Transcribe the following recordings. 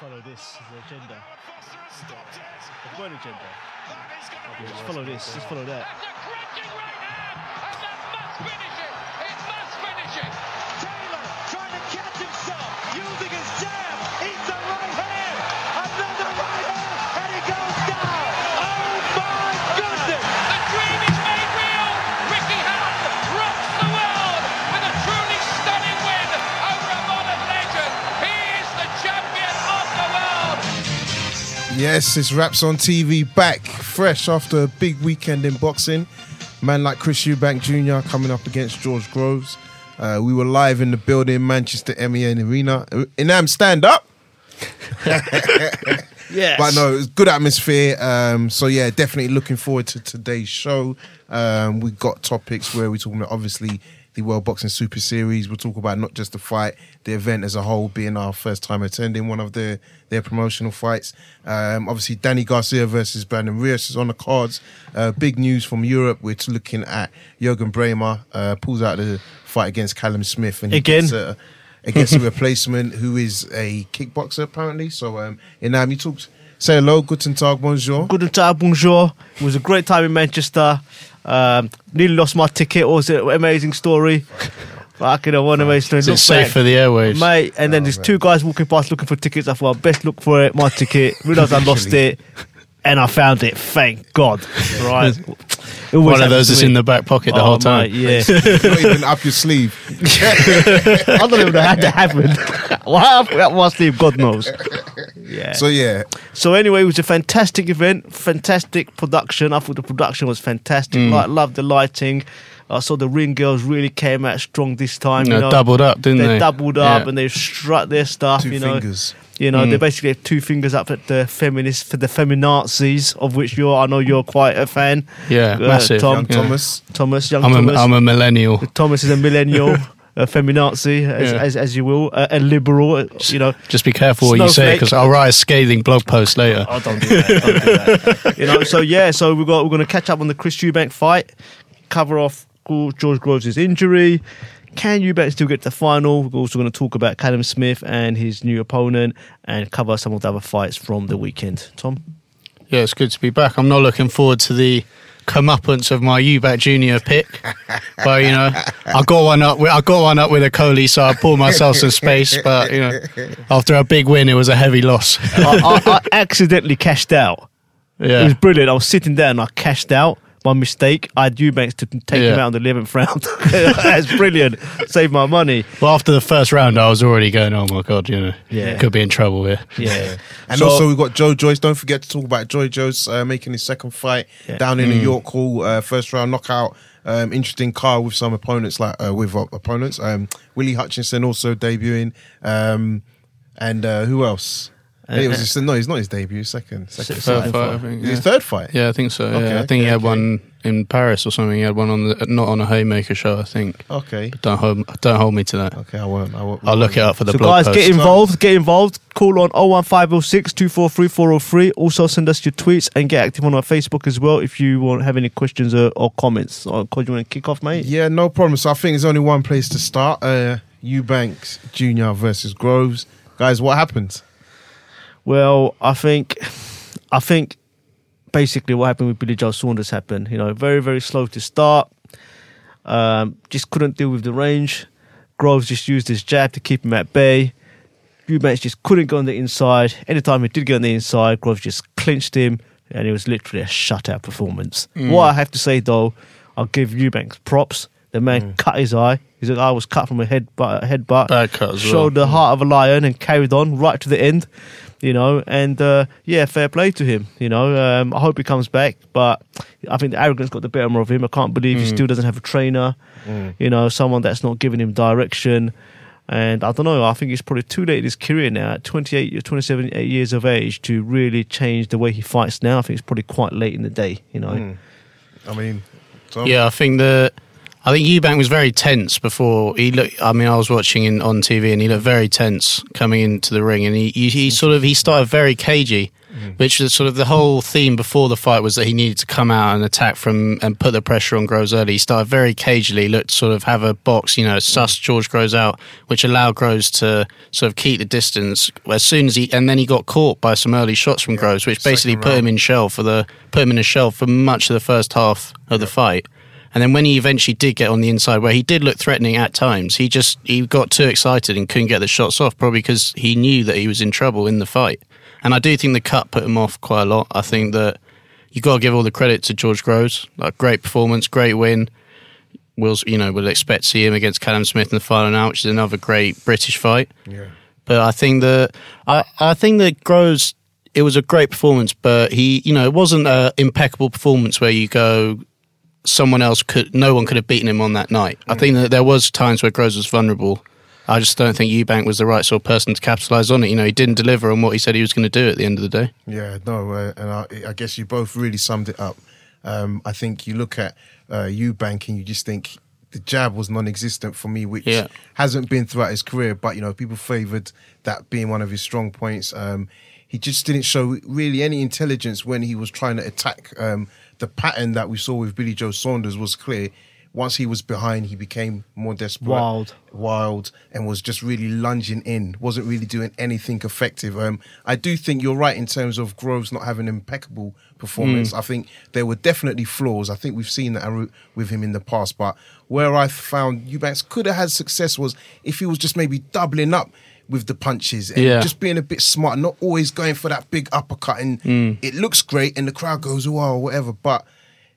follow this the agenda. I've got an agenda. Just follow this. Just follow that. That's a crunching right hand, and that must finish it. It must finish it. Taylor trying to catch himself, using his jab, eats a right hand, Yes, it's Wraps On TV back fresh after a big weekend in boxing. Man like Chris Eubank Jr. coming up against George Groves. Uh, we were live in the building, Manchester MEN Arena. In Inam, stand up. Yes. But no, it was good atmosphere. Um, so yeah, definitely looking forward to today's show. Um, we got topics where we're talking about obviously the World Boxing Super Series. We'll talk about not just the fight, the event as a whole, being our first time attending one of their their promotional fights. Um, obviously, Danny Garcia versus Brandon Rios is on the cards. Uh, big news from Europe. We're looking at Jürgen Brähmer uh, pulls out the fight against Callum Smith and Again? gets a- against a replacement who is a kickboxer apparently. So um Inam, you talked say hello, guten tag, bonjour. Guten Tag, bonjour. It was a great time in Manchester. Um, nearly lost my ticket. It was an amazing story. Fucking, I want to make sure. Is it safe for the airwaves? Mate, and then there's two guys walking past looking for tickets. I thought, I best look for it, my ticket. Realised I lost it, and I found it. Thank God. Right. One of those to is in the back pocket the Oh, whole time. mate, yeah. Not even up your sleeve. I don't even know how that happened. Why I put that on my sleeve, God knows. Yeah. So yeah, So anyway, it was a fantastic event, fantastic production. I thought the production was fantastic. Mm. Like, loved the lighting. I saw the ring girls really came out strong this time. No, you know, doubled up, didn't they? They doubled up Yeah. and they strut their stuff. two you know, fingers. You know, they Mm. basically have two fingers up at the feminists for the feminazis, of which you're. I know you're quite a fan. Yeah, Uh, massive. Tom- Young Yeah. Thomas. Thomas, young I'm Thomas. a, I'm a millennial. Thomas is a millennial. A feminazi, as, Yeah. as, as you will, a, a liberal, uh, you know, Just be careful what you say because I'll write a scathing blog post later. Oh, don't do that. Don't do that. you know, so yeah, so we've got we're going to catch up on the Chris Eubank fight, cover off George Groves' injury. Can Eubank still get to the final? We're also going to talk about Callum Smith and his new opponent, and cover some of the other fights from the weekend. Tom, Yeah, it's good to be back. I'm not looking forward to the comeuppance of my Eubank Junior pick, but you know, I got one up. With, I got one up with a Coley, so I pulled myself some space. But you know, after a big win, it was a heavy loss. I, I, I accidentally cashed out. Yeah. It was brilliant. I was sitting there and I cashed out. My mistake. I had Eubanks to take him out on the eleventh round. That's brilliant. Save my money. well, after the first round, I was already going, "Oh my god, you know, Yeah. could be in trouble here." Yeah. And So- also we've got Joe Joyce. Don't forget to talk about Joe Joyce uh, making his second fight Yeah. down in the York Hall, uh, first round knockout. Um, interesting car with some opponents, like uh, with uh, opponents. Um, Willie Hutchinson also debuting, um, and uh, who else? It was his, no, it's not his debut. Second, second, Third fight, fight. I think. His third fight. Yeah, I think so. Okay, yeah, I think he had okay. one in Paris or something. He had one on the not on a Hayemaker show. I think. Okay. Don't hold don't hold me to that. Okay, I won't. I won't. I'll look it up for the So blog guys, post. get involved. Get involved. Call on 01506 243 403. Also send us your tweets and get active on our Facebook as well if you want have any questions or, or comments. Or, do you want to kick off, mate? Yeah, no problem. So I think there's only one place to start. Uh, Eubanks Jr. versus Groves. Guys, what happened? Well, I think, I think, basically what happened with Billy Joe Saunders happened. You know, very very slow to start. Um, just couldn't deal with the range. Groves just used his jab to keep him at bay. Eubanks just couldn't go on the inside. Anytime he did get on the inside, Groves just clinched him, and it was literally a shutout performance. What I have to say though, I'll give Eubanks props. The man cut his eye. His eye was cut from a head headbutt. Bad cut as well. Showed the heart of a lion and carried on right to the end. You know, and uh, yeah, fair play to him. You know, um, I hope he comes back, but I think the arrogance got the better of him. I can't believe he still doesn't have a trainer. You know, someone that's not giving him direction. And I don't know. I think it's probably too late in his career now, at 28, 27 eight years of age, to really change the way he fights now. I think it's probably quite late in the day. You know, I mean, Tom? Yeah, I think the I think Eubank was very tense before he looked. I mean, I was watching in, on TV and he looked very tense coming into the ring, and he he, he sort of he started very cagey. which is sort of the whole theme before the fight was that he needed to come out and attack from and put the pressure on Groves early. He started very cagely, looked sort of have a box, you know, suss George Groves out, which allowed Groves to sort of keep the distance. As soon as he and then he got caught by some early shots from Groves, which basically put him in shell for the put him in a shell for much of the first half of the fight. And then when he eventually did get on the inside, where he did look threatening at times, he just he got too excited and couldn't get the shots off, probably because he knew that he was in trouble in the fight. And I do think the cut put him off quite a lot. I think that you've got to give all the credit to George Groves. Like great performance, great win. We'll you know we'll expect to see him against Callum Smith in the final now, which is another great British fight. Yeah. But I think that I, I think that Groves it was a great performance, but he you know it wasn't an impeccable performance where you go someone else could no one could have beaten him on that night. I think that there was times where Groves was vulnerable. I just don't think Eubank was the right sort of person to capitalise on it. You know, he didn't deliver on what he said he was going to do at the end of the day. Yeah, no, uh, and I, I guess you both really summed it up. Um, I think you look at uh, Eubank and you just think the jab was non-existent for me, which Yeah. hasn't been throughout his career. But you know, people favoured that being one of his strong points. Um, he just didn't show really any intelligence when he was trying to attack. Um, the pattern that we saw with Billy Joe Saunders was clear. Once he was behind, he became more desperate, Wild. wild, and was just really lunging in. wasn't really doing anything effective. Um, I do think you're right in terms of Groves not having impeccable performance. I think there were definitely flaws. I think we've seen that with him in the past. But where I found Eubanks could have had success was if he was just maybe doubling up with the punches and Yeah. just being a bit smart, not always going for that big uppercut. And it looks great, and the crowd goes wow whatever, but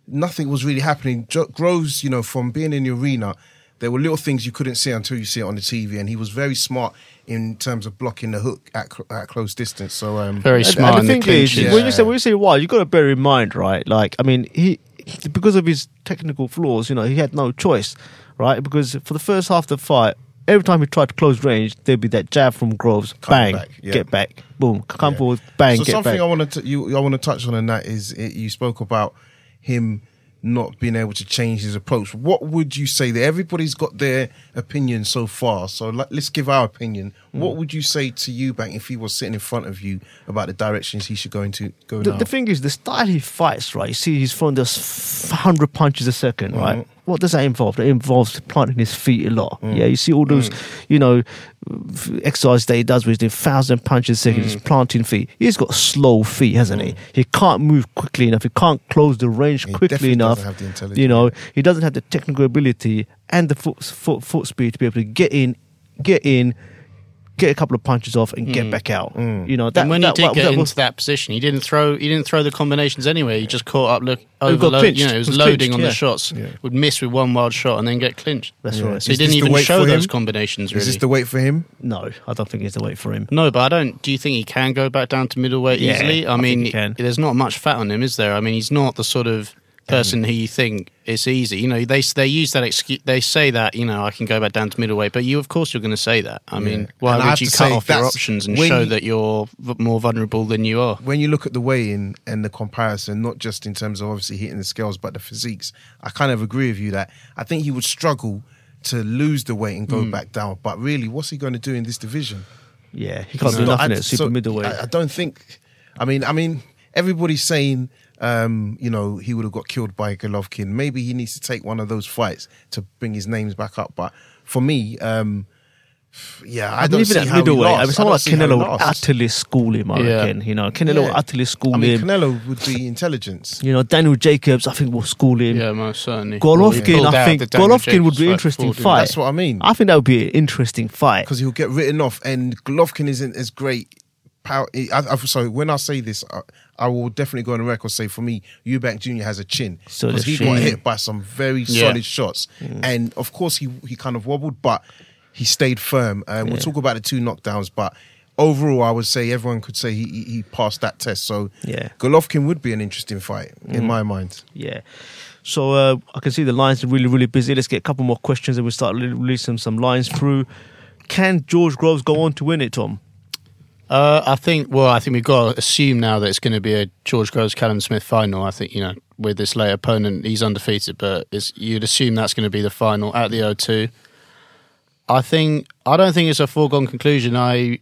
nothing was really happening. Jo- Groves, you know, from being in the arena, there were little things you couldn't see until you see it on the TV, and he was very smart in terms of blocking the hook at, cl- at close distance. So, um, Very smart. And in the the thing is, clinches. when you say when you say why, you got to bear in mind, right? Like, I mean, he because of his technical flaws, you know, he had no choice, right? Because for the first half of the fight, every time he tried to close range, there'd be that jab from Groves, Coming bang, back, yeah. get back, boom, come Yeah. forward, bang, so get something back. I want to you I want to touch on in that is it, you spoke about him not being able to change his approach. What would you say that everybody's got their opinion so far? So let, let's give our opinion. Hmm. What would you say to you, Eubank if he was sitting in front of you about the directions he should go into go the, the thing is, the style he fights, right? You see, he's throwing those hundred punches a 2nd right? Mm-hmm. What does that involve? That involves planting his feet a lot. Mm. Yeah, you see all those, you know, exercise that he does with the thousand punches a second, Mm. he's planting feet. He's got slow feet, hasn't he? He can't move quickly enough. He can't close the range He quickly enough. have the intelligence, you know, he doesn't have the technical ability and the foot, foot foot speed to be able to get in, get in. Get a couple of punches off and get mm. back out. Mm. You know that. and when that, he did that- get that into was- that position, he didn't throw. He didn't throw the combinations anyway. He just caught up, look got overload. clinched. You know, he was, Was loading clinched, on yeah. the shots. Would miss with one wild shot and then get clinched. That's Yeah. right. So he didn't even weight show for those combinations. Really. Is this the wait for him? No, I don't think it's the wait for him. No, but I don't. Do you think he can go back down to middleweight Yeah, easily? I, I mean, there's not much fat on him, is there? I mean, he's not the sort of person who you think it's easy. You know, they they use that excuse. They say that you know I can go back down to middleweight, but you of course you're going to say that. I mean, why And would you cut off your options and show you- that you're v- more vulnerable than you are? when you look at the weigh-in and the comparison, not just in terms of obviously hitting the scales, but the physiques, I kind of agree with you that I think he would struggle to lose the weight and go Hmm. back down. But really, what's he going to do in this division? Yeah, he can't do nothing at super so middleweight. I, I don't think. I mean, I mean, everybody's saying, um, you know, he would have got killed by Golovkin. Maybe he needs to take one of those fights to bring his names back up. But for me, um, yeah, I, I don't believe see in that how he middleweight. I mean, lasts. someone don't like see how he Canelo would utterly school him. I Yeah. reckon. You know, Canelo would Yeah. utterly school I mean, him. Canelo would be intelligence. you know, Daniel Jacobs, I think will school him. Yeah, most certainly. Golovkin, Pulled out I think the Daniel Golovkin would be an interesting fight. That's what I mean. I think that would be an interesting fight. because he'll get written off, and Golovkin isn't as great. Power. I, I, sorry, when I say this, I, I will definitely go on the record say for me, Eubank Jr. has a chin because he got hit by some very Yeah. solid shots, and of course he he kind of wobbled, but he stayed firm. And we'll talk about the two knockdowns, but overall, I would say everyone could say he he, he passed that test. So Yeah. Golovkin would be an interesting fight in my mind. Yeah. So uh, I can see the lines are really, really busy. Let's get a couple more questions and we'll start re- releasing some lines through. Can George Groves go on to win it, Tom? Uh, I think. Well, I think we've got to assume now that it's going to be a George Groves Callum Smith final. I think you know with this late opponent, he's undefeated, but you'd assume that's going to be the final at the O2. I think. I don't think it's a foregone conclusion. I.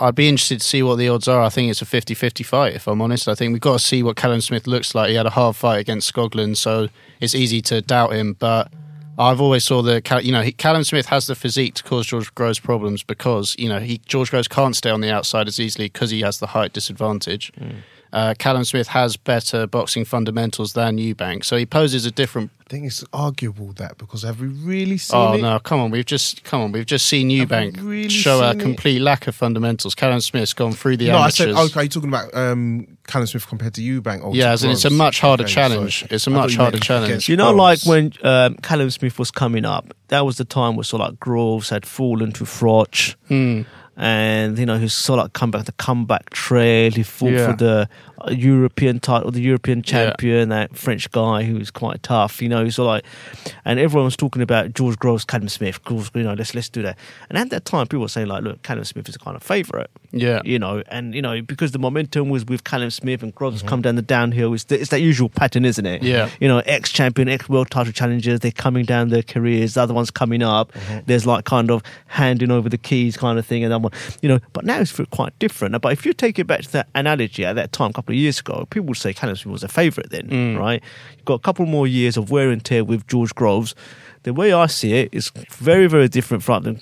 I'd be interested to see what the odds are. I think it's a 50-50 fight. If I'm honest, I think we've got to see what Callum Smith looks like. He had a hard fight against Skoglund, so it's easy to doubt him. But I've always saw the you know Callum Smith has the physique to cause George Groves problems because you know he George Groves can't stay on the outside as easily because he has the height disadvantage. Mm. Uh, Callum Smith has better boxing fundamentals than Eubank, so he poses a different. I think it's arguable that because have we really seen Oh it? no! Come on, we've just come on. We've just seen Eubank really show a seen it? complete lack of fundamentals. Callum Smith's gone through the No, I amateurs. said okay. You're talking about um, Callum Smith compared to Eubank. Or Yeah, to as in it's a much harder Okay, challenge. sorry. It's a I thought much harder challenge. You know, like when um, Callum Smith was coming up, that was the time where sort of like Groves had fallen to Froch. Hmm. And you know sort of like come back the comeback trail. He fought Yeah. for the uh, European title, the European champion, that French guy who was quite tough. You know, of like, and everyone was talking about George Groves, Callum Smith. Groves, you know, let's let's do that. And at that time, people were saying like, look, Callum Smith is a kind of favourite. Yeah. you know, and you know because the momentum was with Callum Smith and Groves Mm-hmm. come down the downhill. It's, the, it's that usual pattern, isn't it? Yeah. you know, ex champion, ex world title challengers, they're coming down their careers, the other one's coming up. Mm-hmm. There's like kind of handing over the keys kind of thing, and that one, you know, but now it's quite different. But if you take it back to that analogy at that time, a couple of years ago, people would say Callum Smith was a favourite then, Mm. right? You've got a couple more years of wear and tear with George Groves. The way I see it is very, very different from than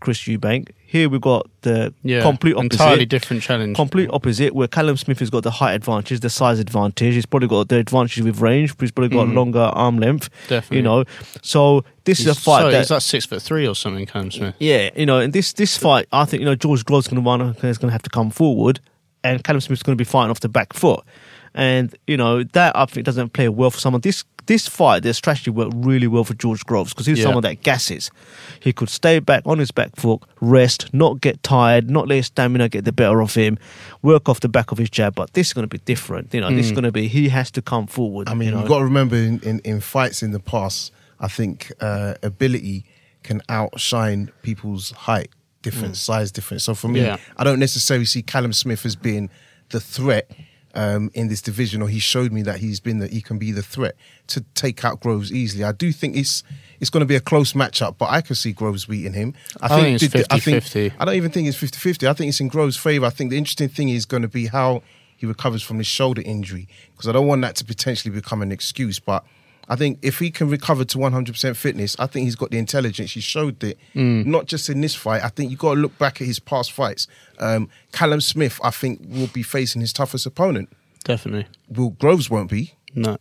Chris Eubank. Here we've got the Yeah, complete opposite entirely different challenge. complete opposite where Callum Smith has got the height advantage, the size advantage. He's probably got the advantage with range. He's probably got longer arm length. Mm. Definitely. You know, so this is a fight so that. he's like six foot three or something, Callum Smith. yeah, you know, and this this fight, I think you know George Groves going to want is going to have to come forward, and Callum Smith's going to be fighting off the back foot, and you know that I think doesn't play well for someone. This this fight, their strategy worked really well for George Groves because he's Yeah. someone that gasses. He could stay back on his back foot, rest, not get tired, not let his stamina get the better of him, work off the back of his jab. But this is going to be different. You know, this is going to be he has to come forward. I mean, you know. you've got to remember in, in, in fights in the past, I think uh, ability can outshine people's height difference, size difference. So for me, Yeah. I don't necessarily see Callum Smith as being the threat um, in this division, or he showed me that he's been that he can be the threat to take out Groves easily. I do think it's it's going to be a close matchup, but I can see Groves beating him. I think it's the- I think 50-50. I don't even think it's 50-50. I think it's in Groves' favour. I think the interesting thing is going to be how he recovers from his shoulder injury because I don't want that to potentially become an excuse. But I think if he can recover to 100% fitness, I think he's got the intelligence. He showed it, Mm. not just in this fight. I think you've got to look back at his past fights. Um, Callum Smith, I think, will be facing his toughest opponent. Definitely. Will Groves won't be. No.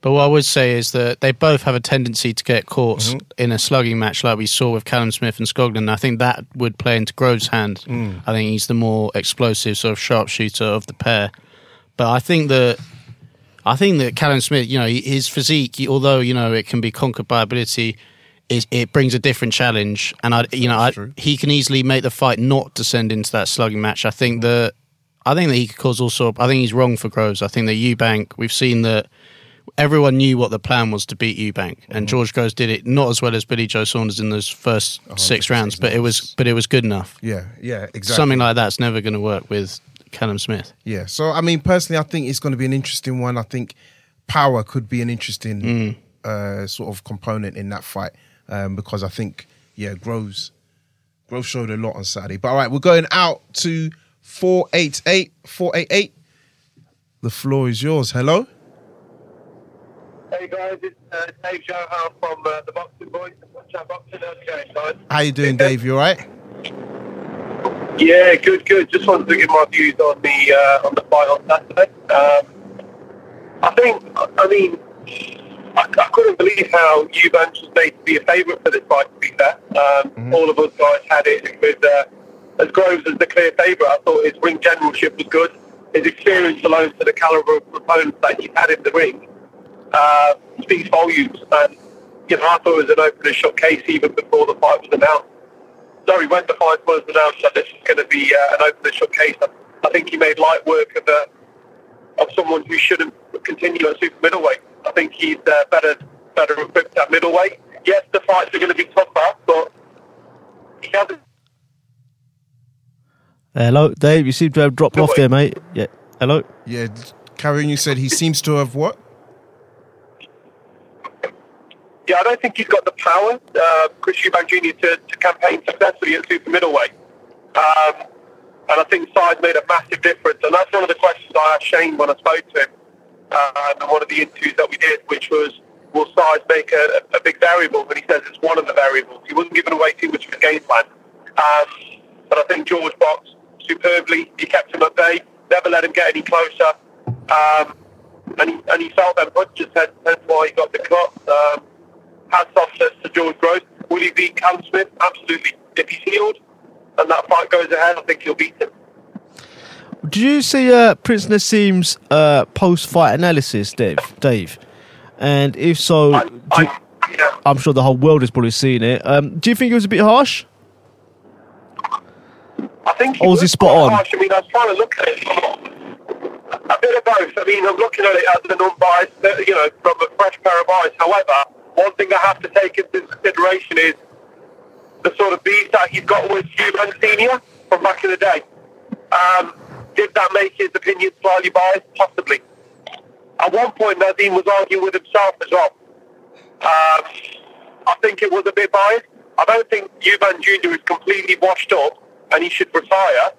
But what I would say is that they both have a tendency to get caught Mm-hmm. in a slugging match like we saw with Callum Smith and Skoglund. I think that would play into Groves' hand. Mm. I think he's the more explosive sort of sharpshooter of the pair. But I think that I think that Callum Smith, you know, his physique, although you know it can be conquered by ability, is it brings a different challenge, and I, you know, I, he can easily make the fight not descend into that slugging match. I think that I think that he could cause all sort. I think he's wrong for Groves. I think that Eubank. We've seen that everyone knew what the plan was to beat Eubank, and George Groves did it not as well as Billy Joe Saunders in those first six rounds, but it was but it was good enough. Yeah, yeah, exactly. Something like that's never going to work with Callum Smith. Yeah. So I mean, personally, I think it's going to be an interesting one. I think power could be an interesting Mm. uh, sort of component in that fight um, because I think yeah, Groves Groves showed a lot on Saturday. But all right, we're going out to 488 488. The floor is yours. Hello. Hey guys, it's uh, Dave Johan from uh, the Boxing Boys. Watch out, boxing. How's it going, guys? How you doing, Dave? You all right? Yeah, good, good. Just wanted to give my views on the uh, on the fight on Saturday. Um, I think, I mean, I, I couldn't believe how Eubanks was made to be a favourite for this fight. To be fair, um, all of us guys had it with uh, as Groves as the clear favourite. I thought his ring generalship was good. His experience alone for the calibre of opponents that he's had in the ring uh, speaks volumes. And you know, I thought it was an opener shot case even before the fight was announced. Sorry, when the fight was announced that this is going to be uh, an opener shot case, I, I think he made light work of uh, of someone who shouldn't continue at super middleweight. I think he's uh, better better equipped at middleweight. Yes, the fights are going to be tougher, but he hasn't. Hello, Dave. You seem to have dropped No, off there, mate. Yeah. Hello. Yeah. Karen, you said he seems to have what? Yeah, I don't think he's got the power, uh, Chris Eubank Jr. to, to campaign successfully at super middleweight. Um, and I think size made a massive difference. And that's one of the questions I asked Shane when I spoke to him uh, in one of the interviews that we did, which was, will size make a, a big variable? And he says it's one of the variables. He wasn't giving away too much of his game plan. Um, but I think George boxed superbly. He kept him at bay, never let him get any closer. Um, and, he, and he felt them punches, hence why he got the cut. Um, hats off to, to George Groves. Will he beat Callum Smith? Absolutely. If he's healed and that fight goes ahead, I think he'll beat him. Did you see uh, Prince Naseem's uh, post-fight analysis, Dave? Dave, and if so, I, I, yeah. I'm sure the whole world has probably seen it. Um, do you think it was a bit harsh? I think he Or was he spot on? harsh. I mean, I was trying to look at it. A bit of both. I mean, I'm looking at it as an unbiased, uh, you know, from a fresh pair of eyes. However, one thing I have to take into consideration is the sort of beef that he's got with Eubank Senior from back in the day. Um, did that make his opinion slightly biased? Possibly. At one point, Naseem was arguing with himself as well. Um, I think it was a bit biased. I don't think Eubank Jr. is completely washed up and he should retire.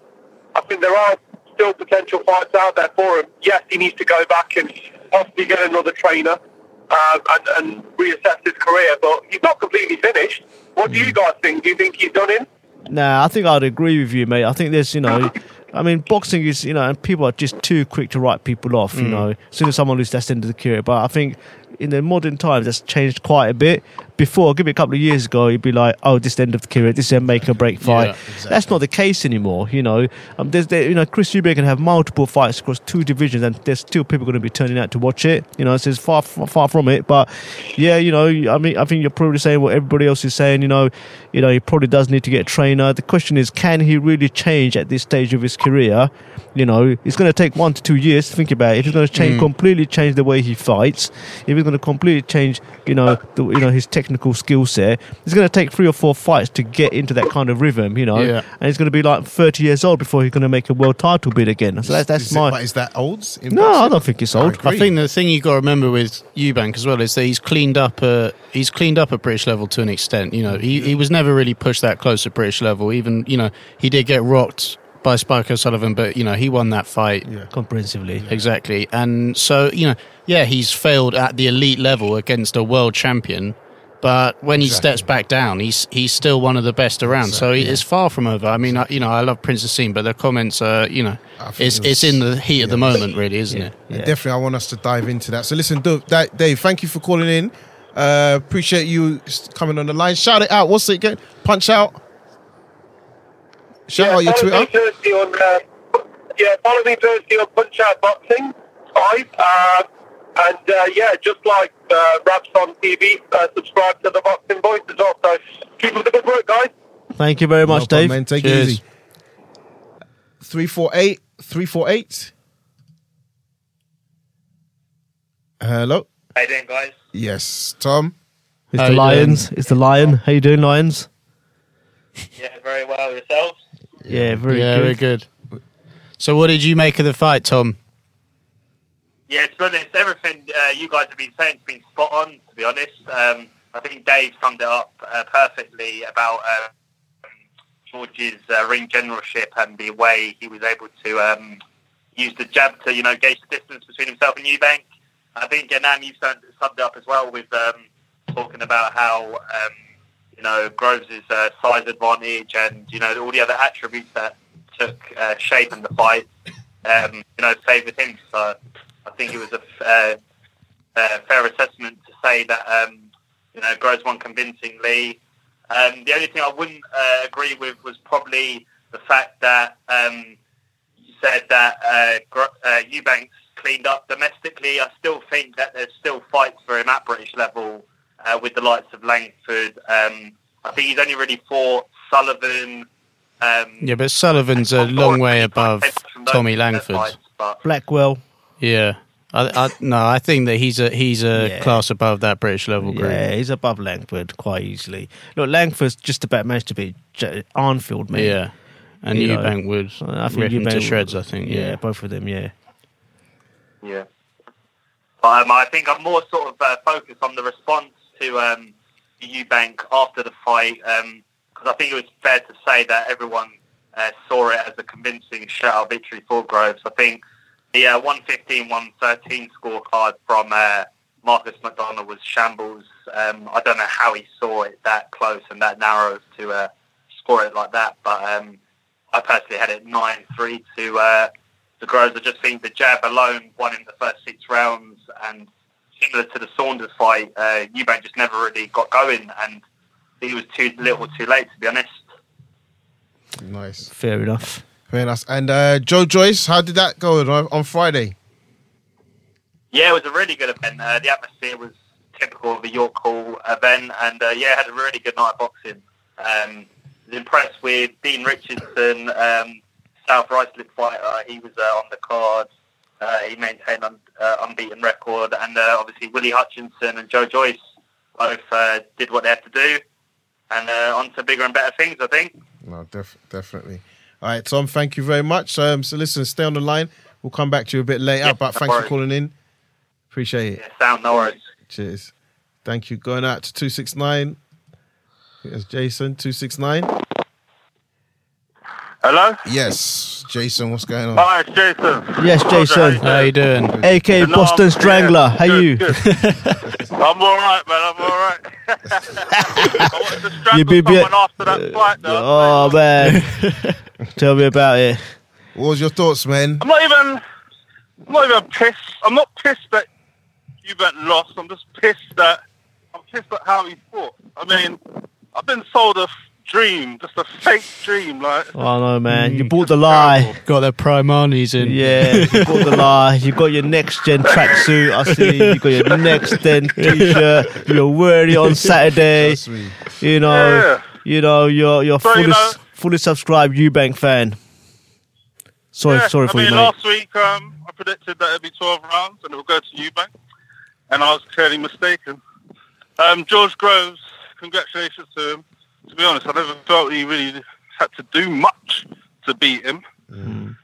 I think there are still potential fights out there for him. Yes, he needs to go back and possibly get another trainer um, and, and reassess his career, but he's not completely finished. What do you guys think? Do you think he's done in? Nah, I think I'd agree with you, mate. I think there's, you know, I mean, boxing is, you know, and people are just too quick to write people off, you know, as soon as someone loses, that's the end of the career. But I think in the modern times, that's changed quite a bit. Before, give it a couple of years ago, you'd be like, oh, this is the end of the career, this is a make or break fight. Yeah, That's not the case anymore, you know. Um, there's, there, you know, Chris Eubank can have multiple fights across two divisions, and there's still people going to be turning out to watch it. You know, so it's far, far, far from it. But yeah, you know, I mean, I think you're probably saying what everybody else is saying. You know, you know, he probably does need to get a trainer. The question is, can he really change at this stage of his career? You know, it's going to take one to two years to think about it. If he's going to change, completely change the way he fights, if he's going to completely change, you know, the, you know his technical skill set, it's going to take three or four fights to get into that kind of rhythm. You know, Yeah. and he's going to be like 30 years old before he's going to make a world title bid again. So that's that's is it- my. but is that old? in no, I don't think it's old. agree. I think the thing you've got to remember with Eubank as well is that he's cleaned up a he's cleaned up at British level to an extent. You know, he he was never really pushed that close to British level. Even you know he did get rocked by Spike O'Sullivan, but you know he won that fight comprehensively. exactly. And so you know, yeah, he's failed at the elite level against a world champion. But when he Exactly. steps back down, he's he's still one of the best around. so Exactly, he, it's far from over. I mean, I, you know, I love Prince Naseem, but the comments are, you know, it's it was- it's in the heat of the moment, really, isn't Yeah. it? And Yeah. Definitely, I want us to dive into that. So, listen, Dave, that- Dave thank you for calling in. Uh, appreciate you coming on the line. Shout it out. What's it again? Punch out. Shout yeah, out your follow me Twitter. Thursday on, uh, yeah, follow me Thursday on Punch Out Boxing Five. Uh, and uh, yeah, just like uh, Wraps On TV, uh, subscribe to the Boxing Voice as well. So keep up the good work, guys. Thank you very much, No problem, Dave. man. Take Cheers. it easy. 348 348. Hello. How you doing, guys? Yes, Tom. It's How the you Lions. It's the Lion. How you doing, Lions? Yeah, very well. Yourselves? Yeah, very yeah, good. very good. So, what did you make of the fight, Tom? Yeah, to be honest, everything uh, you guys have been saying has been spot on, to be honest. Um, I think Dave summed it up uh, perfectly about um, George's uh, ring generalship and the way he was able to um, use the jab to, you know, gauge the distance between himself and Eubank. I think, Ganan, you summed summed it up as well with um, talking about how, um, you know, Groves' uh, size advantage and, you know, all the other attributes that took uh, shape in the fight, um, you know, favoured him. So I think it was a f- uh, uh, fair assessment to say that, um, you know, Groves won convincingly. Um, the only thing I wouldn't uh, agree with was probably the fact that um, you said that uh, Gro- uh, Eubanks cleaned up domestically. I still think that there's still fights for him at British level uh, with the likes of Langford. Um, I think he's only really fought Sullivan. Um, Yeah, but Sullivan's a long way above Tommy Langford. fights, Blackwell. Yeah, I, I no, I think that he's a he's a Yeah. class above that British level group. Yeah, he's above Langford quite easily. Look, Langford's just about managed to beat Arnfield, mate. Yeah, and You know, Eubank would I think rip him to Eubank- shreds. I think. Yeah, Yeah, both of them. Yeah. Yeah. But um, I think I'm more sort of uh, focused on the response to um, Eubank after the fight because I think it was fair to say that everyone uh, saw it as a convincing shutout victory for Groves. I think the uh, 115-113 scorecard from uh, Marcus McDonnell was shambles. Um, I don't know how he saw it that close and that narrow to uh, score it like that, but um, I personally had it 9-3 to uh, the Groves. I just think the jab alone won in the first six rounds and similar to the Saunders fight, uh, Eubank just never really got going and he was too little too late to be honest. Nice. Fair enough. Very nice. And uh, Joe Joyce, how did that go on, on Friday? Yeah, it was a really good event. Uh, the atmosphere was typical of a York Hall event, and uh, yeah, had a really good night of boxing. Um, was impressed with Dean Richardson, um, South Ruislip fighter. He was uh, on the card. Uh, he maintained an uh, unbeaten record, and uh, obviously Willie Hutchinson and Joe Joyce both uh, did what they had to do, and uh, on to bigger and better things. I think. No, def- definitely. All right, Tom, thank you very much. Um, so listen, stay on the line. We'll come back to you a bit later, Yeah, but no thanks for calling in. Appreciate it. Yeah, sound no worries. Cheers. Thank you. Going out to 269. Yes, Jason, 269. Hello? Yes, Jason, what's going on? Hi, it's Jason. Yes, Jason. How you doing? AK No, Boston yeah, Strangler. How good, you? good. I'm all right, man. I'm all right. I wanted to strangle You be- be- someone after that uh, fight, though. Oh man, tell me about it. What was your thoughts, man? I'm not even. I'm not even pissed. I'm not pissed that Eubank lost. I'm just pissed that I'm pissed at how he fought. I mean, I've been sold a f- dream, just a fake dream. Like, Oh no, man, you Mm. bought the lie. terrible. Got the Primanis in. Yeah, you bought the lie. You got your next gen tracksuit. I see. You got your next gen t-shirt. You're wearing it on Saturday. Trust me. You know, Yeah. you know, you're you're So, you fully know- fully subscribed Eubank fan. Sorry, Yeah, sorry I for mean, you, mate. last week um, I predicted that it'd be 12 rounds and it would go to Eubank, and I was clearly mistaken. Um, George Groves, congratulations to him. To be honest, I never felt he really had to do much to beat him. Mm.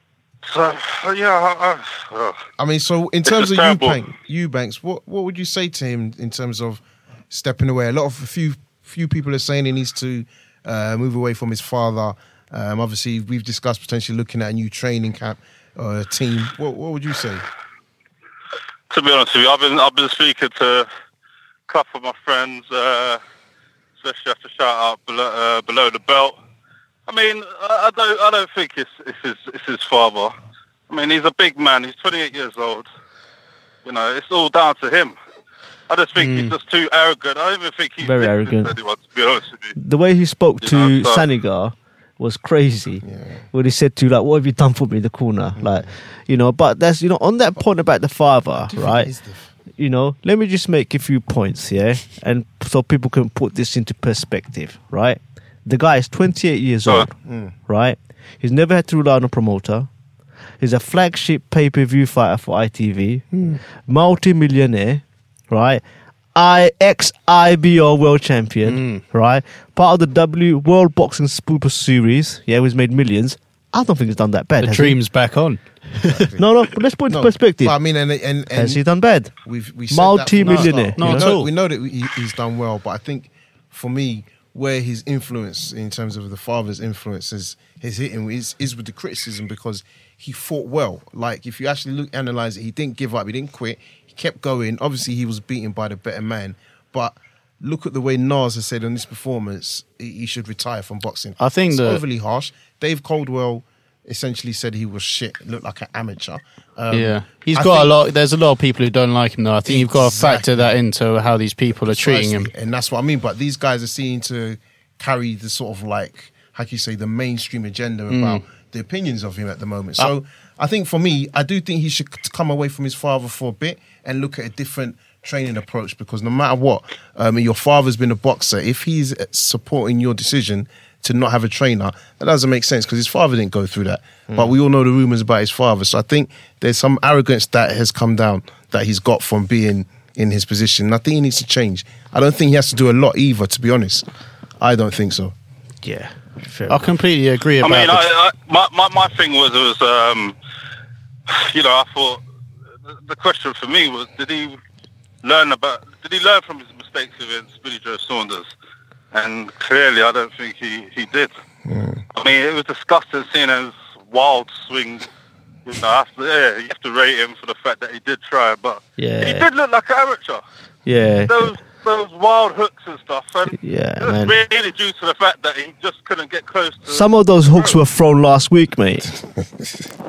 So uh, yeah, I, I, oh. I mean, so in terms of. Eubank, Eubanks, what what would you say to him in terms of stepping away? A lot of a few few people are saying he needs to uh, move away from his father. Um, obviously, we've discussed potentially looking at a new training camp or a team. What what would you say? to be honest with you, I've been I've been speaking to a couple of my friends, uh, especially after shout out below, uh, below the belt. I mean, I, I don't I don't think it's it's his it's his father. I mean, he's a big man. He's 28 years old. You know, it's all down to him. I just think he's just too arrogant. I don't even think he's Hmm. Very listening to arrogant. Anyone, to be honest with you. The way he spoke You to know, so- Sanigar was crazy. When he said to like, "What have you done for me in the corner?" Like, you know. But that's you know on that point about the father, right? You know, let me just make a few points here, and so people can put this into perspective, right? The guy is 28 years old, right? He's never had to rely on a promoter. He's a flagship pay per view fighter for ITV, multi millionaire, right? I ex IBO world champion, mm. right? Part of the W World Boxing Super Series, yeah, who's made millions. I don't think he's done that bad. The has he? dream's back on. No, no. Let's put it into perspective. I mean, and and, and has he done bad? We've we said that from the Multi-millionaire, start. Not we at know, all. We know that he, he's done well, but I think for me, where his influence in terms of the father's influence is is hitting is, is with the criticism because he fought well. Like if you actually look analyze it, he didn't give up. He didn't quit. He kept going. Obviously, he was beaten by the better man, but. Look at the way Nas has said on this performance, he should retire from boxing. I think it's overly harsh. Dave Coldwell essentially said he was shit, looked like an amateur. Um, yeah, he's I got a lot. There's a lot of people who don't like him though. I think you've got to factor that into how these people are treating him. And that's what I mean. But these guys are seen to carry the sort of like, how can you say, the mainstream agenda Mm. about the opinions of him at the moment. So I think for me, I do think he should come away from his father for a bit and look at a different training approach because no matter what, um, your father's been a boxer. If he's uh, supporting your decision to not have a trainer, that doesn't make sense because his father didn't go through that. But we all know the rumors about his father. So I think there's some arrogance that has come down that he's got from being in his position. And I think he needs to change. I don't think he has to do a lot either, to be honest. I don't think so. Yeah, fair I completely agree I mean, the- I, I, my, my my thing was was um, you know I thought the, the question for me was did he learn about did he learn from his mistakes against Billy Joe Saunders? And clearly, I don't think he he did. I mean, it was disgusting seeing his wild swings. You know, to, yeah, you have to rate him for the fact that he did try, but Yeah. he did look like an amateur. Yeah, Those those wild hooks and stuff, and Yeah, it was man. really due to the fact that he just couldn't get close to. some of those hooks were thrown last week, mate.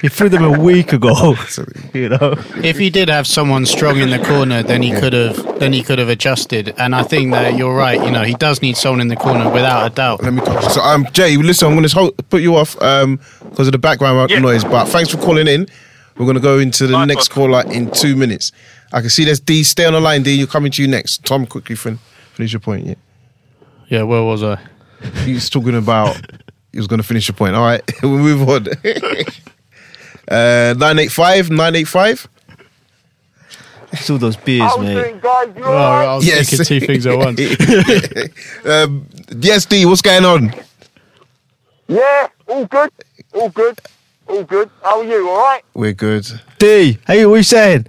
he threw them a week ago. you know. If he did have someone strong in the corner, then he could have then he could have adjusted. And I think that you're right. You know, he does need someone in the corner without a doubt. Let me go. So, um, Jay, listen, I'm going to put you off um because of the background Yeah. noise. But thanks for calling in. We're going to go into the Nice next one. caller in two minutes. I can see there's D. Stay on the line, D. You're coming to you next. Tom, quickly fin- finish your point. Yeah, Yeah, where was I? he's talking about. he was going to finish your point. All right, we'll move on. uh, nine eight five nine eight five. It's all those beers, How you mate. doing, guys? You Oh, alright? I was thinking two things at once. um, yes, D. What's going on? Yeah, all good, all good, all good. How are you? All right? We're good. D, hey, what are you saying?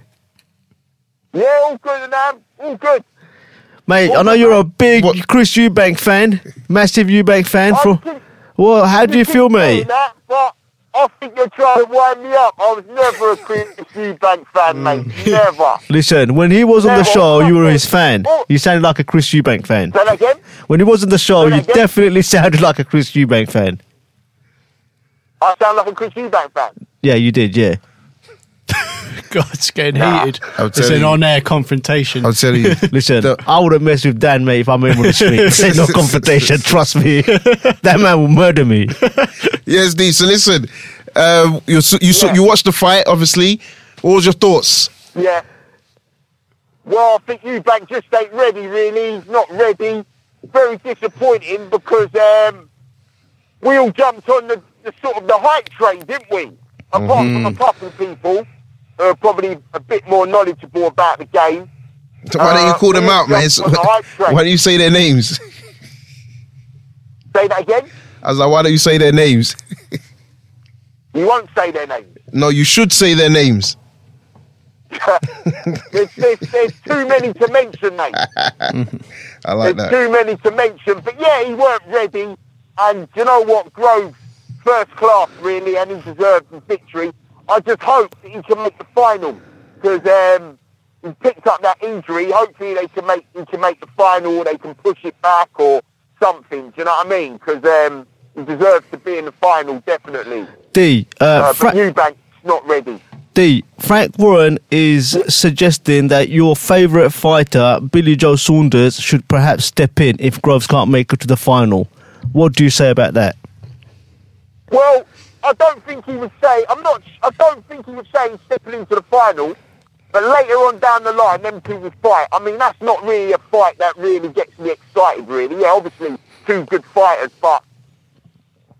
Yeah, all good, and um, all good. Mate, I know you're a big What- Chris Eubank fan, massive Eubank fan. I For think- well, how do you feel, mate? That, but I think you're trying to wind me up. I was never a Chris Eubank fan, mate. Mm. Never. Listen, when he was on the show, you were his fan. Oh. You sounded like a Chris Eubank fan. Say that again. When he was on the show, you again? definitely sounded like a Chris Eubank fan. I sound like a Chris Eubank fan. Yeah, you did. Yeah. God, it's getting Nah. heated. It's an on-air confrontation. I'll tell you. Listen, The- I wouldn't mess with Dan, mate, if I'm in on the street. This no confrontation. Trust me. that man will murder me. Yes, D. So listen, um, you s- you s- Yeah. you watched the fight, obviously. What was your thoughts? Yeah. Well, I think Eubank just ain't ready, really. He's not ready. Very disappointing because um, we all jumped on the, the sort of the hype train, didn't we? Apart from a couple of people are probably a bit more knowledgeable about the game. So Why don't you Uh, call them out, man? jumped on the hype train. Why don't you say their names? Say that again? I was like, why don't you say their names? You won't say their names. No, you should say their names. there's, there's, there's too many to mention, mate. I like There's that. too many to mention. But yeah, he weren't ready. And you know what? Grove, first class, really, and he deserved the victory. I just hope that he can make the final because um, he picked up that injury. Hopefully, they can make he can make the final. Or they can push it back or something. Do you know what I mean? Because um, he deserves to be in the final, definitely. D, uh, Uh, Fra- but Eubank's not ready. D, Frank Warren is suggesting that your favourite fighter, Billy Joe Saunders, should perhaps step in if Groves can't make it to the final. What do you say about that? Well, I don't think he would say. I'm not. I don't think he would say he's stepping into the final. But later on down the line, them two would fight. I mean, that's not really a fight that really gets me excited. Really, yeah, obviously two good fighters, but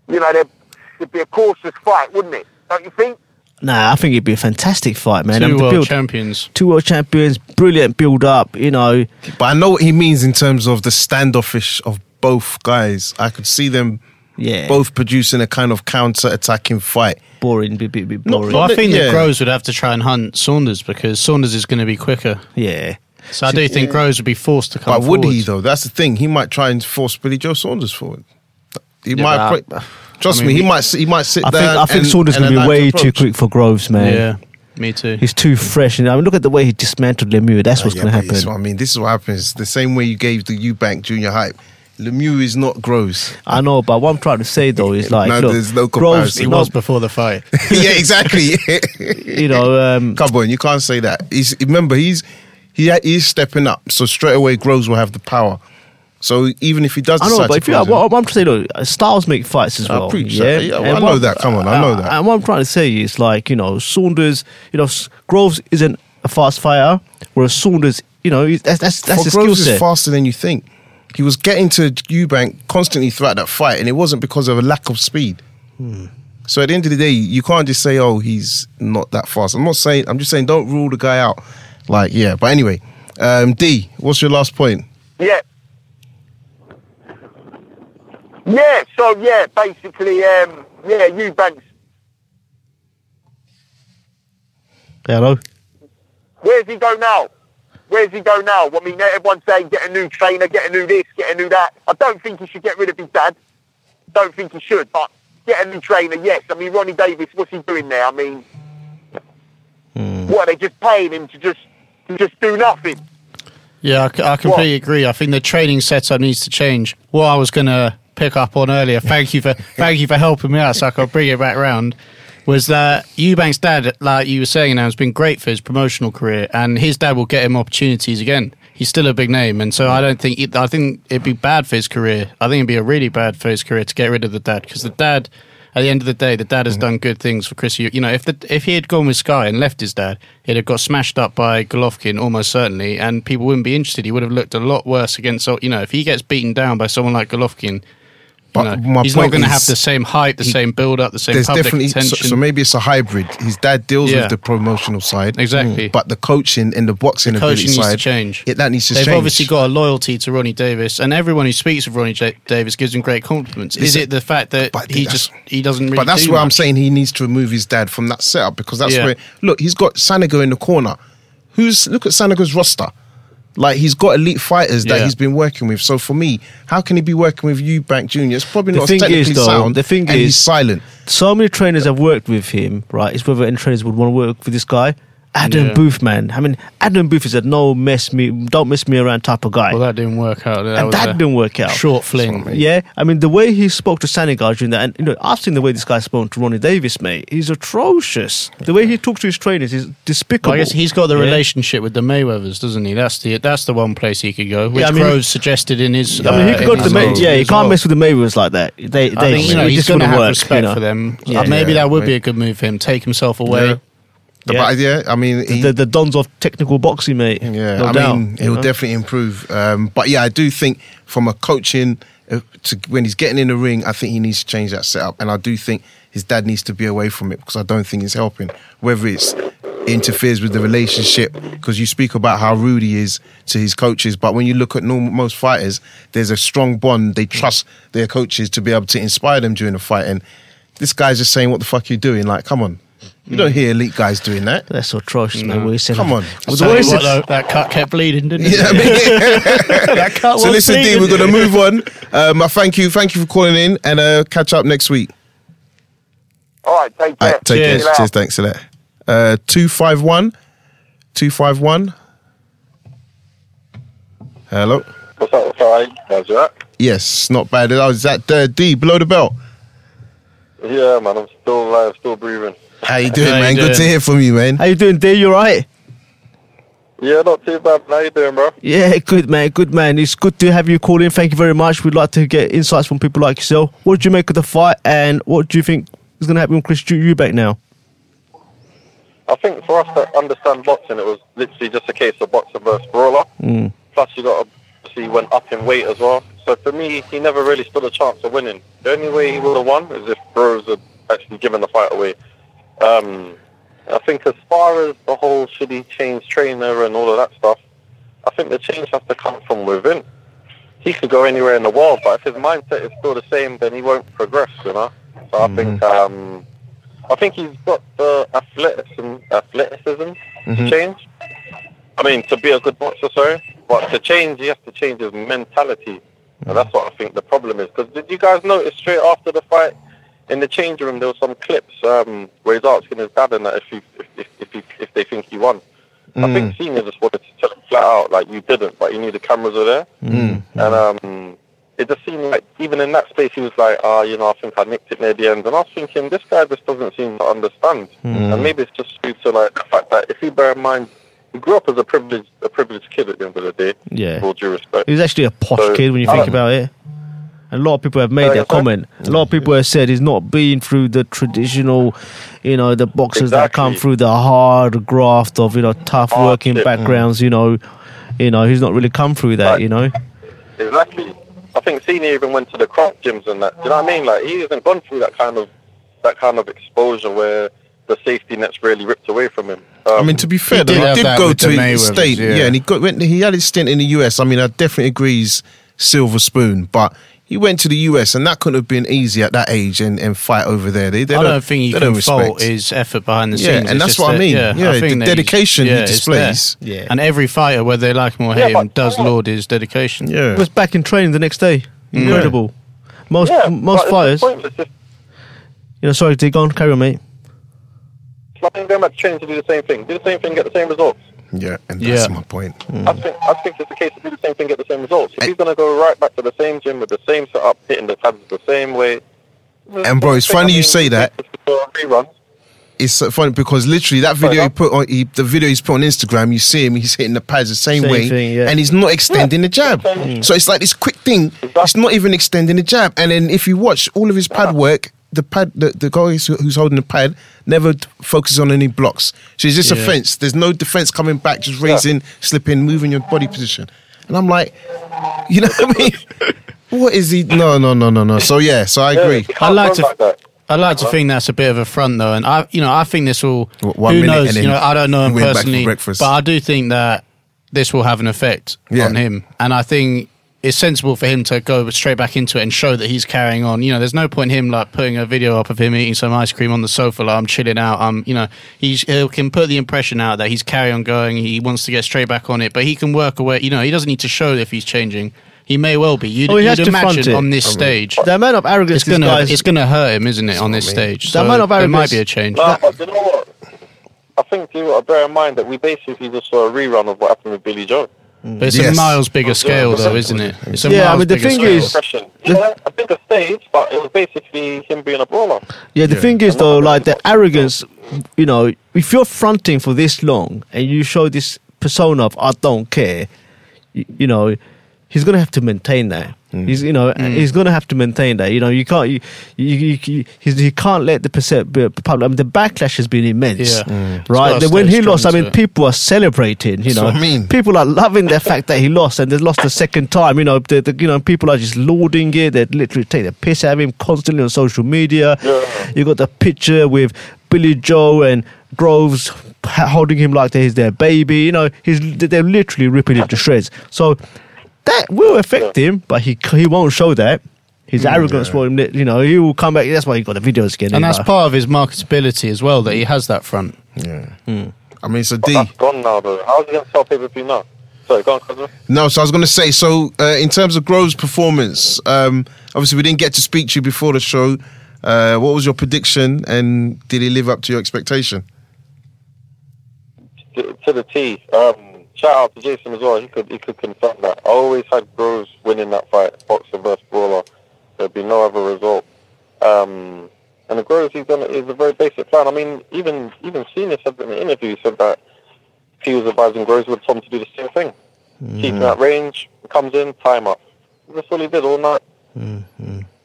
you know, there'd, there'd be a cautious fight, wouldn't it? Don't you think? Nah, I think it'd be a fantastic fight, man. Two And the world build- champions. two world champions, brilliant build up. You know, But I know what he means in terms of the standoffish of both guys. I could see them yeah, both producing a kind of counter-attacking fight. boring, bit, bit, bit Not- boring. Well, I think Yeah. that Groves would have to try and hunt Saunders because Saunders is going to be quicker. yeah, So I do think Groves would be forced to come But would he though? That's the thing. He might try and force Billy Joe Saunders forward. He Yeah, might. but I- pro- trust I mean, me, he we- might. s- He might sit I think down. I think Saunders and gonna be way to too quick for Groves, man. Yeah, me too. He's too fresh, and I mean, look at the way he dismantled Lemieux. That's uh, what's Yeah, going to happen. what I mean, this is what happens. The same way you gave the Eubank Junior hype. Lemieux is not Groves. I know, but what I'm trying to say though is like, No, look, there's no Groves, comparison. he no, was before the fight. yeah, exactly. you know, um, Come on, you can't say that. He's remember he's he he's stepping up, so straight away Groves will have the power. So even if he does, I know, but to if you, close what him- I'm trying to say, look, uh, styles make fights as I well. preach yeah, that. Yeah, well, I know what- that. Come on, I know that. And what I'm trying to say is like, you know, Saunders, you know, Groves isn't a fast fighter, whereas Saunders, you know, he's- that's that's that's For a skill Groves is set. faster than you think. He was getting to Eubank constantly throughout that fight, and it wasn't because of a lack of speed. Hmm. So at the end of the day, you can't just say, "Oh, he's not that fast." I'm not saying. I'm just saying, don't rule the guy out. Like, yeah. But anyway, um, D, what's your last point? Yeah. Yeah, so yeah, basically, um, yeah, Eubanks, Hello. where's he go now? Where's he go now? I mean, everyone's saying get a new trainer, get a new this, get a new that. I don't think he should get rid of his dad. don't think he should. But get a new trainer, yes. I mean, Ronnie Davies, what's he doing there? I mean, hmm. what are they just paying him to just to just do nothing? Yeah, I completely agree. I think the training setup needs to change. What I was going to pick up on earlier, thank you for thank you for helping me out, so I can bring it back round. Was that Eubank's dad, like you were saying, now has been great for his promotional career, and his dad will get him opportunities again. He's still a big name, and so I don't think it, I think it'd be bad for his career. I think it'd be a really bad for his career to get rid of the dad because the dad, at the end of the day, the dad has mm-hmm. done good things for Chris. You you know, if the if he had gone with Sky and left his dad, he'd have got smashed up by Golovkin almost certainly, and people wouldn't be interested. He would have looked a lot worse against. You know, if he gets beaten down by someone like Golovkin. But my he's not going to have the same height, the he- same build up, the same There's public definitely so, attention. so maybe it's a hybrid. His dad deals Yeah. with the promotional side, Exactly. Mm. but the coaching and the boxing The coaching needs side to change. It, that needs to They've change. obviously got a loyalty to Ronnie Davies, and everyone who speaks of Ronnie J- Davies gives him great compliments. Is it the fact that he just he doesn't really? but that's do where I'm saying he needs to remove his dad from that setup because that's Yeah. where look he's got Sanago in the corner. Who's look at Sanago's roster. Like he's got elite fighters that Yeah. he's been working with. So for me, how can he be working with Eubank Jr.? It's probably The not thing technically is, though, sound. the thing and is- he's silent. So many trainers have worked with him, right? It's whether any trainers would want to work with this guy. Adam Yeah. Booth, man. I mean, Adam Booth is a no mess me, don't mess me around type of guy. Well, that didn't work out. That and that didn't work out. Short fling. Yeah, I mean the way he spoke to Sanigar during that, and you know, I've seen the way this guy spoke to Ronnie Davies, mate. He's atrocious. The way he talks to his trainers is despicable. Well, I guess he's got the Yeah. relationship with the Mayweathers, doesn't he? That's the that's the one place he could go, which Yeah, I mean- Groves suggested in his. I mean, he uh, could go to the his May- yeah, you can't well. mess with the Mayweathers like that. They, they, I think you know, he's going to have work, respect you know. for them. Yeah. Uh, maybe Yeah, that would right. be a good move for him. Take himself away. The- Yeah. But yeah, I mean, he, The, the dons of technical boxing, mate. Yeah, no I doubt, mean, he'll know? definitely improve. Um, but yeah, I do think from a coaching uh, to when he's getting in the ring, I think he needs to change that setup, and I do think his dad needs to be away from it because I don't think it's helping. Whether it's interferes with the relationship, because you speak about how rude he is to his coaches, but when you look at normal, most fighters, there's a strong bond. They trust their coaches to be able to inspire them during the fight, and this guy's just saying, "What the fuck are you doing?" Like, come on. You don't hear elite guys doing that. That's so atrocious, man. What he said. Come on. Well, So the way he what, though, that cut kept bleeding, didn't it? You know what I mean? so listen, D, we're gonna move on. Um, I thank you, thank you for calling in, and uh, catch up next week. All right, take All care. right, take Cheers. care. Cheers, thanks for that. Uh, two five one, two five one. Hello. What's up, sorry? How's that? Yes, not bad. Is that uh, D below the belt? Yeah, man, I'm still alive, still breathing. How you doing, How you man? Good doing? to hear from you, man. How you doing, D? You alright? Yeah, not too bad. How you doing, bro? Yeah, good man, good man. It's good to have you call in. Thank you very much. We'd like to get insights from people like yourself. What did you make of the fight, and what do you think is going to happen with Chris Eubank now? I think for us to understand boxing, it was literally just a case of boxer versus brawler. Mm. Plus, you got to see he went up in weight as well. So for me, he never really stood a chance of winning. The only way he would have won is if Groves had actually given the fight away. Um, I think as far as the whole should he change trainer and all of that stuff, I think the change has to come from within. He could go anywhere in the world, but if his mindset is still the same, then he won't progress, you know. So I think um, I think he's got the athleticism, athleticism to change. I mean, to be a good boxer, sorry, but to change, he has to change his mentality, and that's what I think the problem is. Because did you guys notice straight after the fight in the change room there were some clips um, where he's asking his dad and that if he, if if if, he, if they think he won. I think Senior just wanted to tell him flat out like you didn't, but you knew the cameras were there, and um, it just seemed like even in that space he was like, ah, you know, I think I nicked it near the end, and I was thinking this guy just doesn't seem to understand, and maybe it's just due to like the fact that if you bear in mind. He grew up as a privileged, a privileged kid at the end of the day. Yeah. With all due respect. He was actually a posh So, kid when you think don't- about it. A lot of people have made Sorry, that sorry? comment. A lot of people have said he's not been through the traditional, you know, the boxers that come through the hard graft of, you know, tough working Hardship. backgrounds, you know. You know, he's not really come through that, Right. you know. Exactly. I think Senior even went to the craft gyms and that. Do you know what I mean? Like he hasn't gone through that kind of that kind of exposure where the safety net's really ripped away from him. Um, I mean, to be fair, He did he did go to the his state, yeah. yeah. and he got went, he had his stint in the US. I mean, I definitely agree he's silver spoon, but he went to the US, and that couldn't have been easy at that age and, and fight over there. They, they I don't think you they can don't fault his effort behind the Yeah, scenes. and It's that's just what I mean. Yeah, Yeah, I the think that dedication he yeah, it's displays. Yeah. And every fighter, whether they like him or hate Yeah, him, does laud his dedication. He Yeah, was back in training the next day. Mm. Incredible. most Yeah, most fighters. pointless. You know, sorry, dig on, carry on, mate. like going back to training to do the same thing. Do the same thing, get the same results. Yeah, and that's Yeah. my point. Hmm. I think I think it's the case to do the same thing, get the same results. If he's going to go right back to the same gym with the same setup, hitting the pads the same way. And bro, it's funny you say that. It's so funny because literally that video he put on he, the video he's put on Instagram, you see him, he's hitting the pads the same, Same way, thing, yeah. and he's not extending the jab. So it's like this quick thing. It's not even extending the jab. And then if you watch all of his pad work, the pad, the, the guy who's, who's holding the pad never focuses on any blocks. So it's just a fence. There's no defense coming back, just raising, slipping, moving your body position. And I'm like, you know what I mean? what is he? No, no, no, no, no. So yeah, so I Yeah, agree. you I'd like to- like. I'd like to think that's a bit of a front though, and I, you know, I think this will. One who knows? You know, I don't know him went back for personally, but I do think that this will have an effect Yeah. on him, and I think it's sensible for him to go straight back into it and show that he's carrying on. You know, there's no point him like putting a video up of him eating some ice cream on the sofa, like I'm chilling out. I'm, you know, he's, he can put the impression out that he's carry on going. He wants to get straight back on it, but he can work away. You know, he doesn't need to show if he's changing. He may well be. You'd, Oh, he has you'd to front imagine it. on this stage. The amount of arrogance It's gonna, guy's it's gonna hurt him, isn't it, on this what I stage? The amount of there might arrogance- be a change. No, but you know what? I think you got bear in mind that we basically just saw a rerun of what happened with Billy Joe. Mm. But it's Yes. a miles bigger scale, though, isn't it? It's a Yeah, I miles mean, the bigger thing scale. is- Impression. Yeah, a bigger stage, but it was basically him being a brawler. Yeah, the thing is though, like the arrogance, you know, if you're fronting for this long and you show this persona of I don't care, you, you know, he's gonna have to maintain that. He's, you know, he's gonna have to maintain that. You know, you can't, you, you, you, you he's, he can't let the percent, public. I mean, the backlash has been immense, Yeah. Mm. Right? gotta when he lost, I mean, people are celebrating. You know, I mean. people are loving the fact that he lost and they lost the second time. You know, the, the, you know, people are just lauding it. They literally take the piss out of him constantly on social media. You got the picture with Billy Joe and Groves holding him like he's their baby. You know, he's they're literally ripping him to shreds. So that will affect him, but he he won't show that. His arrogance will, you know, he will come back. That's why he got the videos again. And that's Like, part of his marketability as well, that he has that front. Yeah. Hmm. I mean, so D. That's gone now, though. How's he going to sell pay per view now? Sorry, go on, cousin. No, so I was going to say, so uh, in terms of Grove's performance, um, obviously we didn't get to speak to you before the show. Uh, what was your prediction, and did he live up to your expectation? to, to the T. Um, shout out to Jason as well. He could he could confirm that. I always had Groves winning that fight, boxer versus brawler. There'd be no other result. Um, and the Groves he's done is a very basic plan. I mean, even even Senior said in the interview he said that he was advising Groves would tell him to do the same thing. Keep him at range, comes in, time up. That's all he did all night.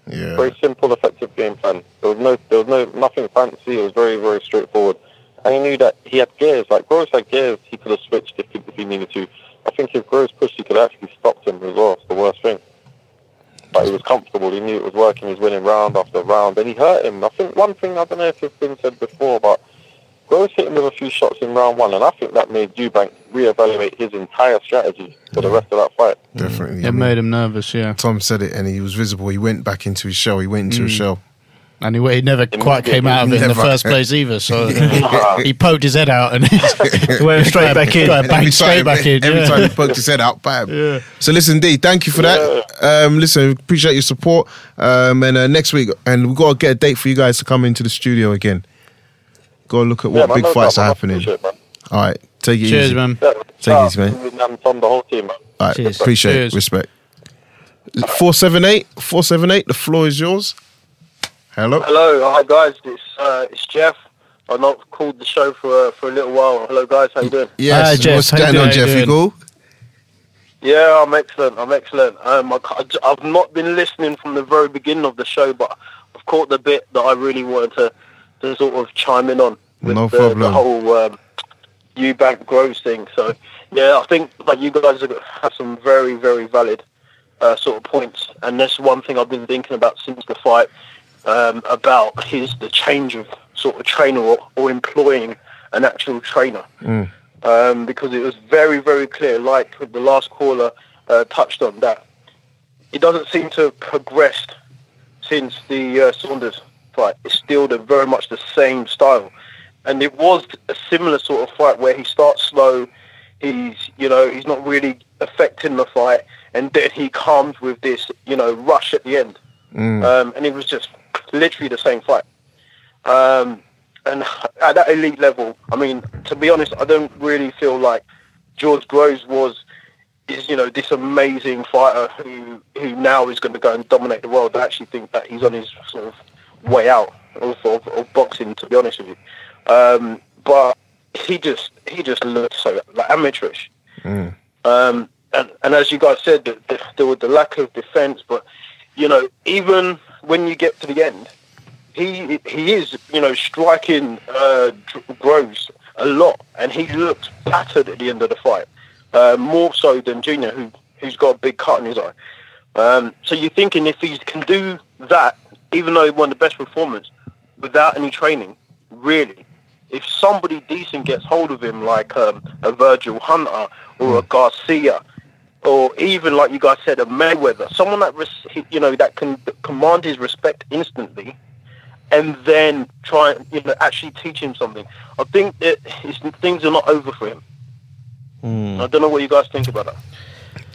Yeah. Very simple, effective game plan. There was no, there was no nothing fancy. It was very, very straightforward. And he knew that he had gears. Like Groves had gears, he could have switched if he, if he needed to. I think if Groves pushed, he could have actually stopped him as well. It's the worst thing. But he was comfortable. He knew it was working. He was winning round after round, and he hurt him. I think one thing I don't know if it's been said before, but Groves hit him with a few shots in round one, and I think that made Eubank reevaluate his entire strategy for the rest of that fight. Definitely. It I mean, made him nervous, yeah. Tom said it, and he was visible. He went back into his shell. He went into a mm. shell. And he, he never quite came out of it in the Never. first place either. So he poked his head out and he went straight back in. Got bang straight back in. every yeah. time he poked his head out, bam. So listen, D, thank you for that. Um, listen, appreciate your support. Um, and uh, next week, and we've got to get a date for you guys to come into the studio again. Go look at what man, big no fights are man. Happening. it, man. All right, take it Cheers, easy. man. Yeah, Take shout it easy, man. to Nam Tom, the whole team, man. All right, Cheers. appreciate Cheers. it. Respect. 478, 478, the floor is yours. Hello. Hello, hi guys. It's uh, it's Jeff. I've not called the show for uh, for a little while. Hello guys, how you doing? Yes, Hi, Jeff. what's you going doing? on, How you Jeff? You cool? Yeah, I'm excellent. I'm excellent. Um, I, ca- I've not been listening from the very beginning of the show, but I've caught the bit that I really wanted to, to sort of chime in on with No the, problem. the whole um, Eubank Groves thing. So yeah, I think like you guys have have some very very valid uh, sort of points, and that's one thing I've been thinking about since the fight um, about his the change of sort of trainer or, or employing an actual trainer um, because it was very, very clear, like the last caller uh, touched on, that it doesn't seem to have progressed since the uh, Saunders fight. It's still the, very much the same style. And it was a similar sort of fight where he starts slow, he's, you know, he's not really affecting the fight, and then he comes with this, you know, rush at the end. um, and it was just literally the same fight. Um, and at that elite level, I mean, to be honest, I don't really feel like George Groves was is you know this amazing fighter who who now is going to go and dominate the world. I actually think that he's on his sort of way out of, of, of boxing. To be honest with you, um, but he just he just looked so like amateurish. Um, and, and as you guys said, the, the, there was the lack of defence, but you know, even when you get to the end, he he is you know striking uh, Groves a lot, and he looked battered at the end of the fight, uh, more so than Junior, who who's got a big cut in his eye. Um, so you're thinking if he can do that, even though he won the best performance without any training, really, if somebody decent gets hold of him, like um, a Virgil Hunter or a Garcia, or even like you guys said, a Mayweather, someone that res- you know that can command his respect instantly, and then try and you know actually teach him something. I think that his, things are not over for him. I don't know what you guys think about that.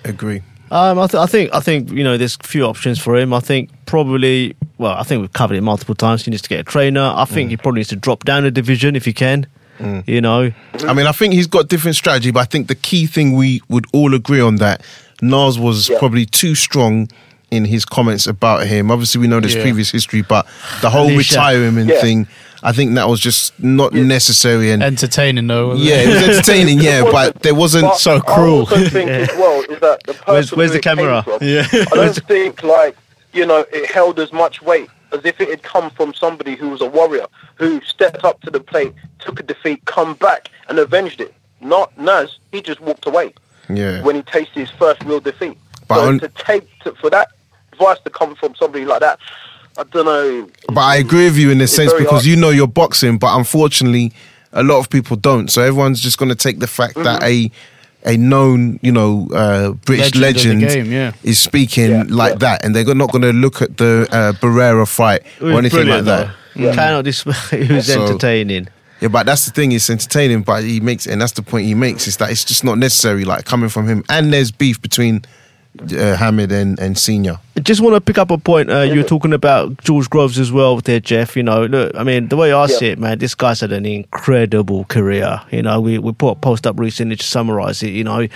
Agree. Um, I, th- I think I think you know there's a few options for him. I think probably well I think we've covered it multiple times. He needs to get a trainer. I think he probably needs to drop down a division if he can. Mm. You know, I mean, I think he's got different strategy, but I think the key thing we would all agree on that Nas was Yeah. probably too strong in his comments about him. Obviously, we know there's Yeah. previous history, but the whole Alicia. retirement Yeah. thing, I think that was just not necessary. And Entertaining though. wasn't yeah, it? it was entertaining, yeah, but there wasn't. But so I cruel. also think as well is that the person Where's- where's the camera? from, Yeah. I don't think like you know it held as much weight as if it had come from somebody who was a warrior who stepped up to the plate, took a defeat, come back and avenged it. Not Naz. He just walked away Yeah. when he tasted his first real defeat. But so on- to take to, for that advice to come from somebody like that, I don't know. But I agree with you in a sense because hard. you know you're boxing, but unfortunately, a lot of people don't. So everyone's just going to take the fact that Mm-hmm. a a known, you know, uh, British Legend legend, game, yeah. is speaking Yeah, like yeah. that, and they're not going to look at the uh, Barrera fight or anything like brilliant, that. though. You cannot dis- it was So- entertaining. Yeah, but that's the thing. It's entertaining, but he makes, and that's the point he makes is that it's just not necessary. Like coming from him, and there's beef between uh, Hamed and and Senior. I just want to pick up a point. Uh, you were talking about George Groves as well there, Jeff. You know, look, I mean, the way I see it, man, this guy's had an incredible career. You know, we, we put a post up recently to summarize it. You know,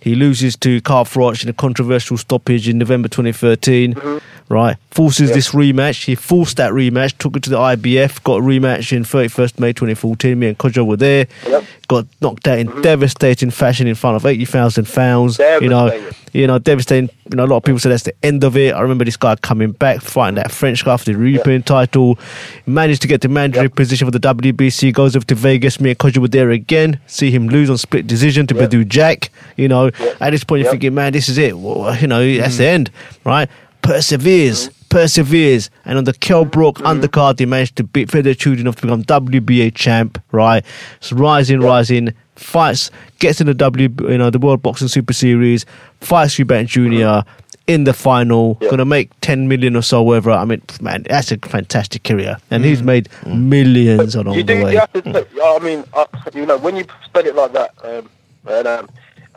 he loses to Carl Froch in a controversial stoppage in November 2013, right? Forces this rematch. He forced that rematch, took it to the IBF, got a rematch in 31st May 2014. Me and Kojo were there. Yep. Got knocked out in devastating fashion in front of 80,000 fans. You know, Devastating. You know, devastating. You know, a lot of people said that's the end of it. I remember this guy coming back, fighting that French guy for the European title, managed to get the mandatory position for the WBC, goes over to Vegas. Me and Kojo were there again. See him lose on split decision to Yep. Badou Jack. You know, at this point, you're thinking, man, this is it. Well, you know, that's mm. the end, right? Perseveres. Mm. Perseveres and on the Kell Brook undercard, he managed to beat Fedor Chudinov to become WBA champ. Right, so rising, rising, fights, gets in the W, you know, the World Boxing Super Series, fights Eubank Junior in the final, Yeah. gonna make ten million or so. Whatever. I mean, man, that's a fantastic career, and he's made millions along you the way. You have to. I mean, you know, when you spell it like that, um, and um,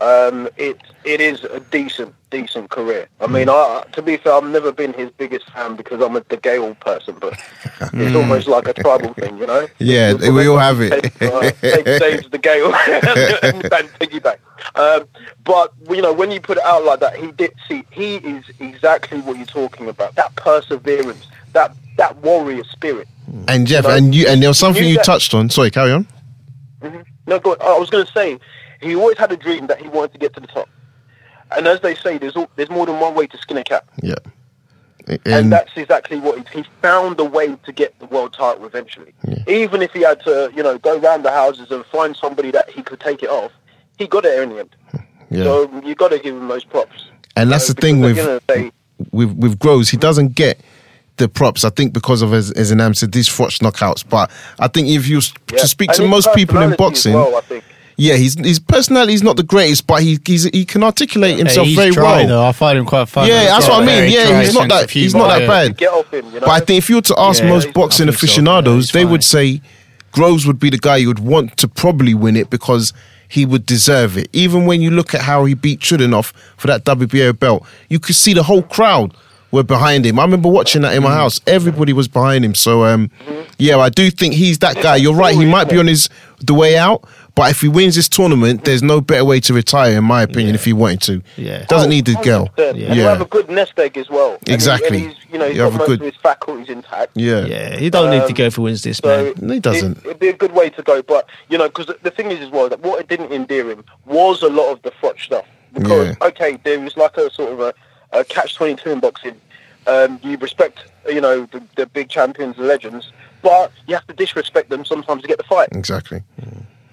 um, it it is a decent decent career. I mean, Mm. I, to be fair, I've never been his biggest fan because I'm a De Gale person, but it's almost like a tribal thing, you know. Yeah, we all have it. Take, uh, take Dave's Gale and, piggyback. Um, but you know, when you put it out like that, he did see. He is exactly what you're talking about. That perseverance, that that warrior spirit. And Jeff, You know, and you, and there was something you you touched on. Sorry, carry on. No, go I was going to say, he always had a dream that he wanted to get to the top. And as they say, there's al- there's more than one way to skin a cat, Yeah, and, and that's exactly what he, he found a way to get the world title eventually. Even if he had to, you know, go round the houses and find somebody that he could take it off, he got it in the end. yeah, So you got to give him those props. and that's Uh, the thing with the the day, with with Groves, he doesn't get the props. I think because of as as Anam said, these Froch knockouts. But I think if you yeah. to speak And to most people in boxing, well, I think. Yeah, his his personality is not the greatest, but he he's, he can articulate himself he's very dry, well. Though. I find him quite funny. Yeah, that's what I mean. Yeah, he's not that he's not that bad. Get off him, you know. But I think if you were to ask Yeah, most boxing think so. Yeah, aficionados, he's they would say Groves would be the guy you would want to probably win it because he would deserve it. Even when you look at how he beat Chudinov for that WBO belt, you could see the whole crowd were behind him. I remember watching that in my house. Everybody was behind him. So um, yeah, I do think he's that guy. You're right. He might be on his the way out, but if he wins this tournament, there's no better way to retire, in my opinion. If he wanted to, Yeah. doesn't need the girl. 100%. And you have a good nest egg as well. And he- Exactly. And he's, you know, he's You got have a most good- of his faculties intact. Yeah, Yeah, he don't need to Um, go for wins this So man. No, he doesn't. It, would be a good way to go, but you know, because the thing is as well that what it didn't endear him was a lot of the Froch stuff. Because Yeah. okay, there was like a sort of a, a catch twenty two in boxing. Um, you respect, you know, the, the big champions, the legends, but you have to disrespect them sometimes to get the fight. exactly.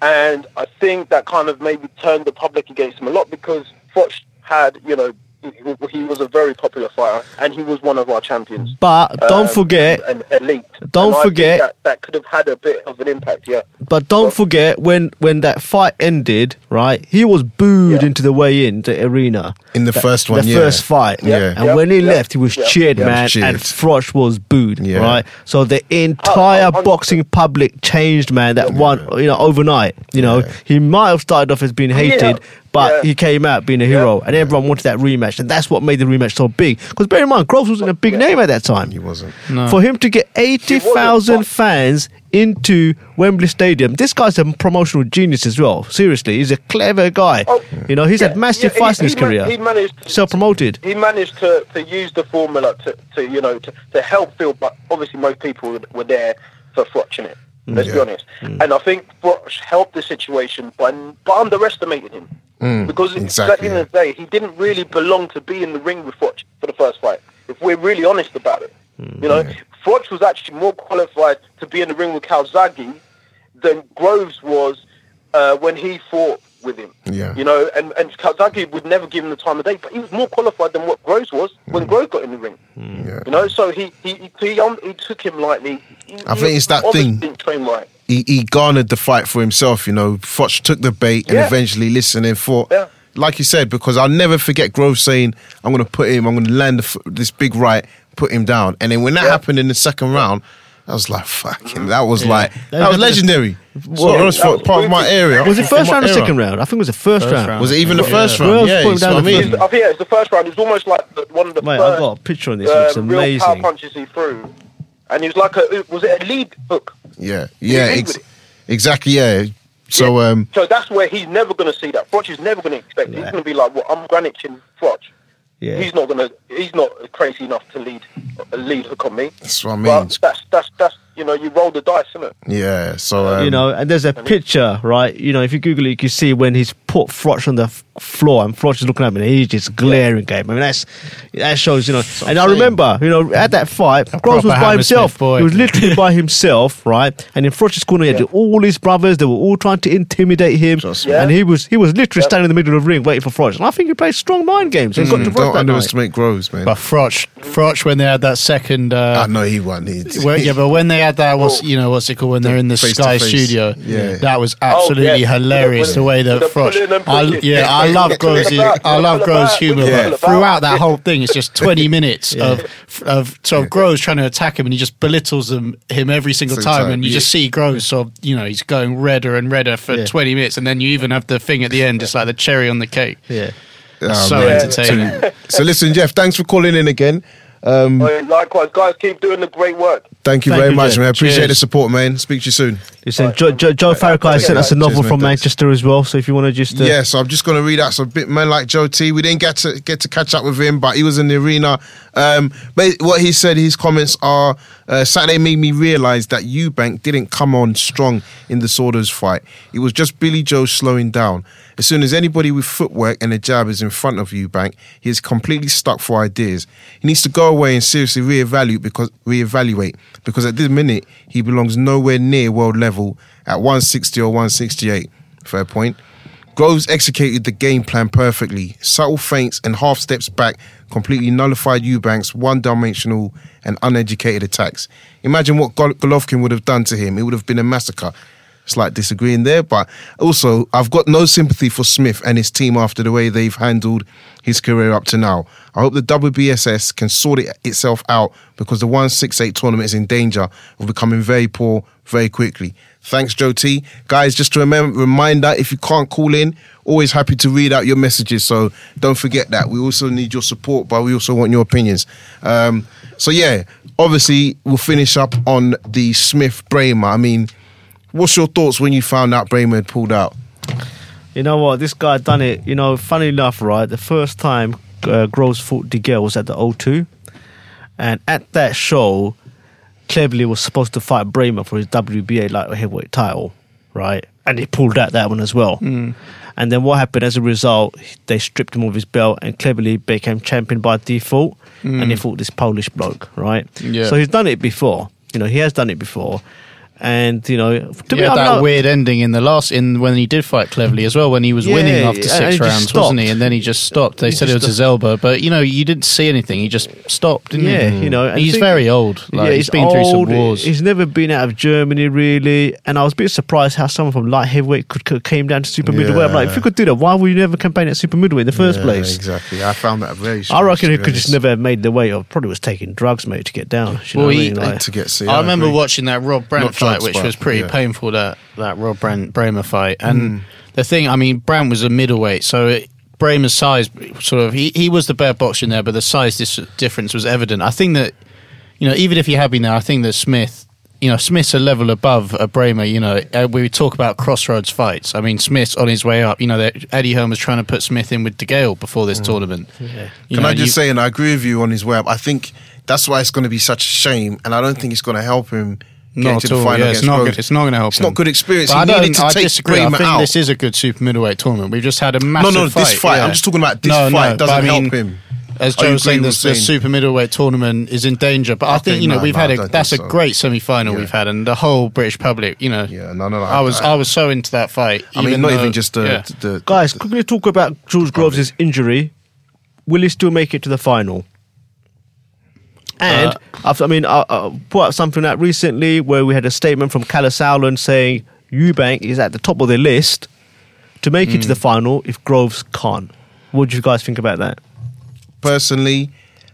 And I think that kind of maybe turned the public against him a lot because Froch had, you know, he- he was a very popular fighter and he was one of our champions. But don't Um, forget, and, and elite. Don't And I think forget- that, that could have had a bit of an impact. Yeah, But don't forget when when that fight ended, right? He was booed Yeah. into the way in the arena In the That- first one, the yeah. first fight. Yeah. And Yeah. when he Yeah. left, he was Yeah. cheered, Yeah. man, cheered. and Froch was booed, Yeah. right? So the entire Oh, oh, boxing public changed, man. That one, you know, overnight. You know, Yeah. he might have started off as being hated. But Yeah. he came out being a hero, and everyone wanted that rematch, and that's what made the rematch so big. Because bear in mind, Groves wasn't a big name at that time. He wasn't. For him to get eighty thousand fans into Wembley Stadium, this guy's a promotional genius as well. Seriously, he's a clever guy. Oh, you know, he's yeah, had massive yeah, fights he- in his he ma- career. he managed- self-promoted. he managed to, to use the formula to, to you know to, to help Phil, but obviously most people were there for Froch in it. Let's be Yeah. honest. And I think Froch helped the situation by, by underestimating him. Because at the end of the day, he didn't really belong to be in the ring with Froch for the first fight. If we're really honest about it, you know, Froch was actually more qualified to be in the ring with Calzaghe than Groves was uh, when he fought with him. Yeah. You know, and, and Calzaghe would never give him the time of day, but he was more qualified than what Groves was when Groves got in the ring. Yeah. You know, so he he he, he, um, he took him lightly. He, I he think it's that thing. Didn't train right. He, he garnered the fight for himself. You know, Froch took the bait and Yeah. eventually listened and fought. Yeah. Like you said, because I'll never forget Grove saying, "I'm going to put him. I'm going to land the, this big right, put him down." And then when that Yeah. happened in the second round, I was like, "Fucking!" That was like that, That was was- legendary. Well, So, honest, that for was part of my area. Was it from first round or era. second round? I think it was the first, First round. round. Was it even the Yeah. first Grove round? Yeah, put him you see down what I the mean. first It's- I think it's the first round. It was almost like the, one of the Mate, I've got a picture on this. uh, It's real power amazing. punches he threw, and he was like a was it a lead hook? Yeah, yeah, ex- exactly. Yeah. So um, So that's where he's never going to see that. Froch is never going to expect. it. He's going to be like, "Well, I'm Granic in Froch." Yeah. He's not going to. He's not crazy enough to lead a lead hook on me. that's what I mean. But that's that's that's you know you roll the dice, isn't it? Yeah. So um, you know, and there's a picture, right? You know, if you Google it, you can see when he's put Froch on the f- floor and Froch is looking at him and he's just glaring at him. I mean, that's that shows, you know. And I remember, you know, at that fight, Groves was by himself. boy. He was literally by himself, right? And in Froch's corner, he had all his brothers. They were all trying to intimidate him, Trust me. and he was he was literally standing in the middle of the ring waiting for Froch. And I think he played strong mind games. And got to mm, don't that underestimate Groves, man. But Froch, Froch, when they had that second, uh, I know he won. He, well, yeah, but when they had that, what's oh. you know what's it called when they're in the Face to Sky face. Studio? Yeah. that was absolutely Oh, yeah. hilarious. With The way with that the pulling and I, pushing. yeah, I love Groves. Pull I love pull Groves' back, humour. pull but it. Throughout that whole thing, it's just twenty minutes of of sort of Groves trying to attack him, and he just belittles him him every single Single time, time, and you yeah. just see Groves sort of you know he's going redder and redder for Yeah. twenty minutes, and then you even have the thing at the end, just like the cherry on the cake. Yeah. Oh, so man. entertaining. So listen, Jeff, thanks for calling in again. Um, Oh, yeah, Likewise, guys, keep doing the great work. thank you Thank very you, much, Jeff. man. I appreciate Cheers. the support, man. Speak to you soon. Listen, Joe, Joe, Joe Farrakhan sent us a novel mate. from Thanks. Manchester as well. So if you want to just uh, Yeah, so I'm just going to read out some bit man like Joe T. We didn't get to get to catch up with him, but he was in the arena. Um, but what he said, his comments are uh, Saturday made me realise that Eubank didn't come on strong in the Saunders fight. It was just Billy Joe slowing down. As soon as anybody with footwork and a jab is in front of Eubank, he is completely stuck for ideas. He needs to go away and seriously reevaluate because reevaluate because at this minute he belongs nowhere near world level at 160 or 168. Fair point. Groves executed the game plan perfectly. Subtle feints and half steps back completely nullified Eubank's one dimensional and uneducated attacks. Imagine what Gol- Golovkin would have done to him. It would have been a massacre. Slight disagreeing there, but also I've got no sympathy for Smith and his team after the way they've handled his career up to now. I hope the WBSS can sort it itself out because the 168 tournament is in danger of becoming very poor very quickly. Thanks, Joe T. Guys, just a remember, reminder if you can't call in, always happy to read out your messages. So don't forget that. We also need your support, but we also want your opinions. Um, so, yeah, obviously, we'll finish up on the Smith Brähmer. I mean, what's your thoughts when you found out Brähmer had pulled out? You know what? This guy done it. You know, funny enough, right? The first time uh, Groves fought De Gale was at the O2, and at that show, Cleverly was supposed to fight Brähmer for his WBA light heavyweight title, right? And he pulled out that one as well. Hmm. And then what happened as a result? They stripped him of his belt, and Cleverly became champion by default. And he fought this Polish bloke, right? Hmm. Yeah. So he's done it before. You know, he has done it before. And you know, to He me, had that not- weird ending in the last in when he did fight Cleverly as well when he was Yeah, winning after six rounds, wasn't he? And then he just stopped. They He said it was just his elbow, but you know you didn't see anything. He just stopped, didn't Yeah, he? you know, and he's think- very old. Like, yeah, he's been through old. some wars. He's never been out of Germany really, and I was a bit surprised how someone from light heavyweight could, could came down to super middleweight. I'm like, if you could do that, why would you never campaign at super middleweight in the first Yeah, place? Exactly. I found that very I reckon to he could just never have made the weight, or probably was taking drugs, mate, to get down. Do You know Well, I he- mean? Like- to get see. I remember watching that Rob Brandt Not fight, which but, was pretty yeah. painful. That that Rob Brandt Brähmer fight, and Mm. the thing, I mean, Brandt was a middleweight, so it, Brähmer's size, sort of, he, he was the better boxer in there, but the size dis- difference was evident. I think that, you know, even if he had been there, I think that Smith. You know, Smith's a level above a Brähmer. You know, uh, we talk about crossroads fights. I mean, Smith's on his way up. You know, Eddie Hearn was trying to put Smith in with De Gale before this tournament. You Mm. Can know, I just you- say, and I agree with you on his way up. I think that's why it's going to be such a shame, and I don't think it's going to help him get Not to at the all. final Yeah, against it's not. Rhodes. Good. It's not going to help. It's him. not good experience. But He I don't. needed to I take disagree. I think out. this is a good super middleweight tournament. We've just had a massive no, fight. this fight. yeah. I'm just talking about this No, fight no, doesn't I mean, help him. As Joe was saying, the, the super middleweight tournament is in danger. But I Okay, think you know no, we've no, had a think that's a so. great semi final Yeah. we've had, and the whole British public. You know, Yeah, no, no, no. I was I was so into that fight. I mean, not though- even just the, yeah. the Guys, quickly talk about Jules Groves' injury. Will he still make it to the final? And Uh, after, I mean, I, I put out something out recently where we had a statement from Kalle Sauerland saying Eubank is at the top of the list to make it to the final if Groves can't. What do you guys think about that? personally,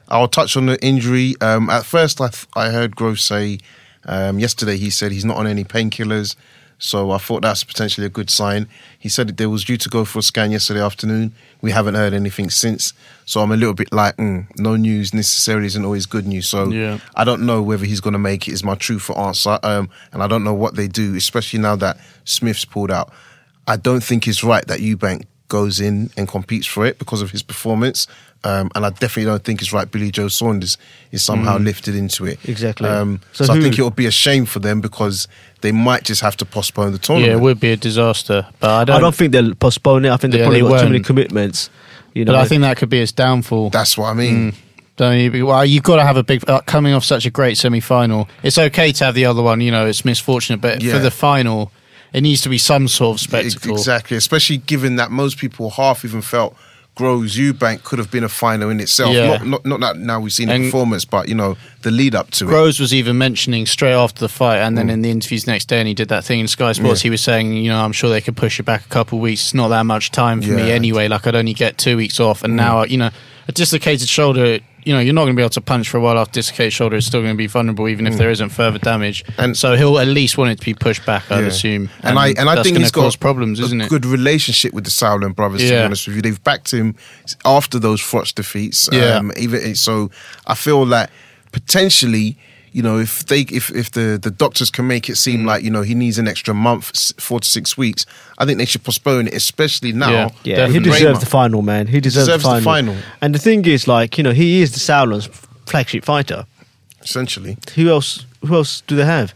I'll touch on the injury. Um, at first, I, th- I heard Groves say um, yesterday he said he's not on any painkillers, so I thought that's potentially a good sign. He said that they was due to go for a scan yesterday afternoon. We haven't heard anything since, so I'm a little bit like, mm, no news necessarily isn't always good news. So Yeah. I don't know whether he's going to make it. Is my truthful answer, um, and I don't know what they do, especially now that Smith's pulled out. I don't think it's right that Eubank goes in and competes for it because of his performance. Um, and I definitely don't think it's right Billy Joe Saunders is somehow lifted into it. Exactly. Um, So so I think it would be a shame for them because they might just have to postpone the tournament. yeah, it would be a disaster. But I don't. I don't think they'll postpone it. I think they've Yeah, probably they got too many commitments. You know, but I think that could be its downfall. That's what I mean. Mm. Don't you? Well, you've got to have a big uh, coming off such a great semi-final. It's okay to have the other one. You know, it's misfortunate, but Yeah. for the final, it needs to be some sort of spectacle. Exactly, especially given that most people half even felt Groves Eubank could have been a final in itself. Yeah. Not, not, not that now we've seen the performance, but you know the lead up to it. Groves was even mentioning straight after the fight, and then in the interviews next day, and he did that thing in Sky Sports. Mm. Yeah. He was saying, you know, I'm sure they could push it back a couple of weeks. It's not that much time for me anyway. Like I'd only get two weeks off, Mm. and now, you know, a dislocated shoulder. You know, you're not going to be able to punch for a while after dislocated shoulder. It's still going to be vulnerable, even if there isn't further damage. Mm. And- so he'll at least want it to be pushed back. I'd Yeah. assume, And, I and I think he's got problems, a isn't it? good relationship with the Sauerland brothers. To be honest with you, they've backed him after those Froch defeats. Yeah. Um, even so, I feel that potentially. You know, if they if if the, the doctors can make it Mm. seem like you know he needs an extra month, four to six weeks, I think they should postpone it, especially now. Yeah. Yeah, he deserves Brähmer. the final, man. He deserves, deserves the the, final. final. And the thing is, like, you know, he is the Sauerland's flagship fighter. Essentially, Who else? Who else do they have?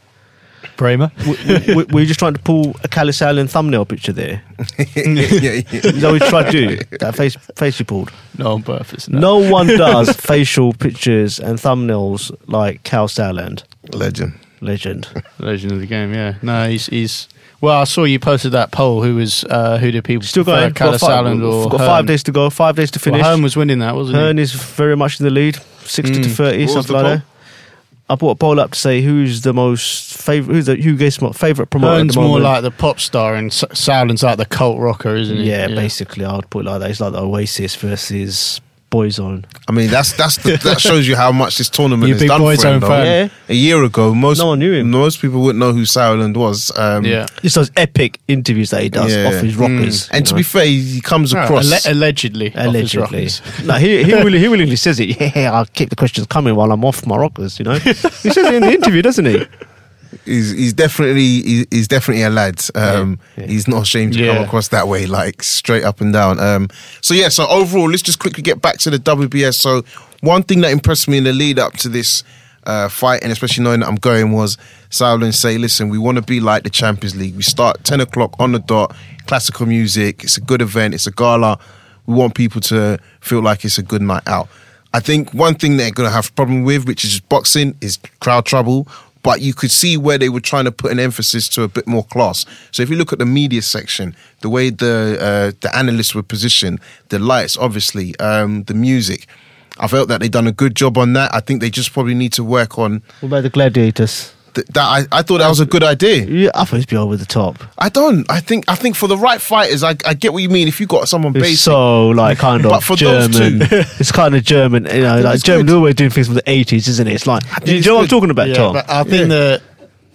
Brähmer. w- w- were you just trying to pull a Kalle Sauerland thumbnail picture there? yeah, yeah. Is that what you tried to do? That face, face you pulled. No, on purpose. No one does facial pictures and thumbnails like Cal Sauerland. legend. Legend. Legend of the game, yeah. No, he's he's. Well, I saw you posted that poll. Who was uh, who did people Still prefer, going. Callis five, Allen or got Hearn? five days to go. Five days to finish. Well, Hearn was winning that, wasn't Hearn he? is very much in the lead, sixty to Mm. thirty, What was something the like that. I brought a poll up to say who's the most favorite, who's the who gets my favorite promoter. Hearn's the more like the pop star, and S- like the cult rocker, isn't he? yeah, basically, I would put it like that. It's like the Oasis versus Boyzone. I mean, that's that's the, that shows you how much this tournament You has done Boyzone for him. Though. fan. Yeah. A year ago, most No one knew him. Most people wouldn't know who Sauerland was. Um, Yeah. Just those epic interviews that he does Yeah. off his rockers. And to know. be fair, he comes across. Alle- allegedly. off his Allegedly. rockers. no, he he, will, he willingly says it. Yeah, I'll keep the questions coming while I'm off my rockers. You know, he says it in the interview, doesn't he? He's he's definitely he's definitely a lad. Um, He's not ashamed to come across that way, like straight up and down. Um, so yeah, so overall, let's just quickly get back to the WBS. So one thing that impressed me in the lead up to this uh, fight, and especially knowing that I'm going, was Sauerland say, "Listen, we want to be like the Champions League. We start ten o'clock on the dot. Classical music. It's a good event. It's a gala. We want people to feel like it's a good night out." I think one thing they're going to have a problem with, which is boxing, is crowd trouble. But you could see where they were trying to put an emphasis to a bit more class. So if you look at the media section, the way the uh, the analysts were positioned, the lights, obviously, um, the music, I felt that they've done a good job on that. I think they just probably need to work on What about the gladiators? Th- that. I, I thought that was a good idea. Yeah, I thought it'd be over the top. I don't. I think. I think for the right fighters, I, I get what you mean. If you got someone It's basic, so like kind But of for those German. two- it's kind of German, you know, like it's German good. always doing things from the eighties, isn't it? It's like, do you it's know what I'm good. talking about, Yeah, Tom? but I think that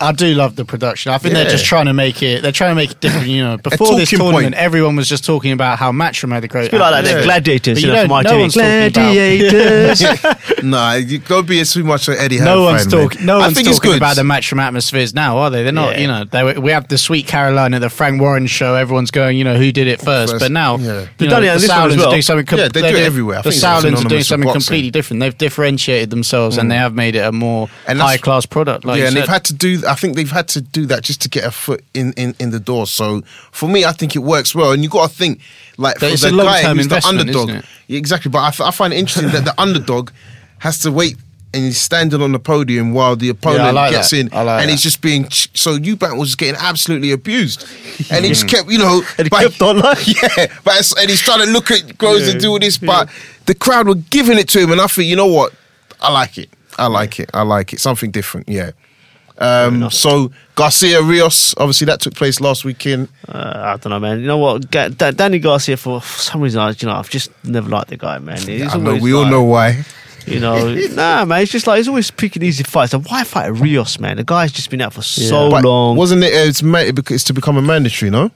I do love the production. I think Yeah. they're just trying to make it. They're trying to make it different. You know, before this tournament, point. everyone was just talking about how Matchroom had the great. It's a bit like that, atmosphere. gladiators, But you you know, no ITV. one's talking about- Gladiators. nah, you go be too much of Eddie. No Hearn one's fan, man. talking. No I one's think it's talking good. about the Matchroom atmospheres now, are they? They're not. Yeah. You know, they, we have the Sweet Caroline at the Frank Warren show. Everyone's going, you know, who did it first? First, but now, yeah. you They've know, done it on the this one as Sauerlands well. are doing something. com- Yeah, they do it everywhere. I The think it's are doing something completely different. They've differentiated themselves and mm. they have made it a more high class product. Yeah, and they've had to do. I think they've had to do that just to get a foot in in, in the door. So for me, I think it works well. And you got to think like for it's the guy who's the underdog. Yeah, exactly. But I, f- I find it interesting that the underdog has to wait. And he's standing on the podium while the opponent like gets that. in, like and he's that. just being. ch- So Eubank was getting absolutely abused, and he just mm. kept, you know, And he but- kept on like- yeah, but and he's trying to look at Groves and do all this, but the crowd were giving it to him, and I think, you know what, I like it, I like it, I like it, something different, yeah. Um, so Garcia Rios, obviously that took place last weekend. Uh, I don't know, man. You know what? Ga- Da- Danny Garcia, for some reason, I, you know, I've just never liked the guy, man. He's I know, we all know why. You know, nah, man. It's just like he's always picking easy fights. And why fight Rios, man? The guy's just been out for so But long. wasn't it? It's, it's to become a mandatory, no?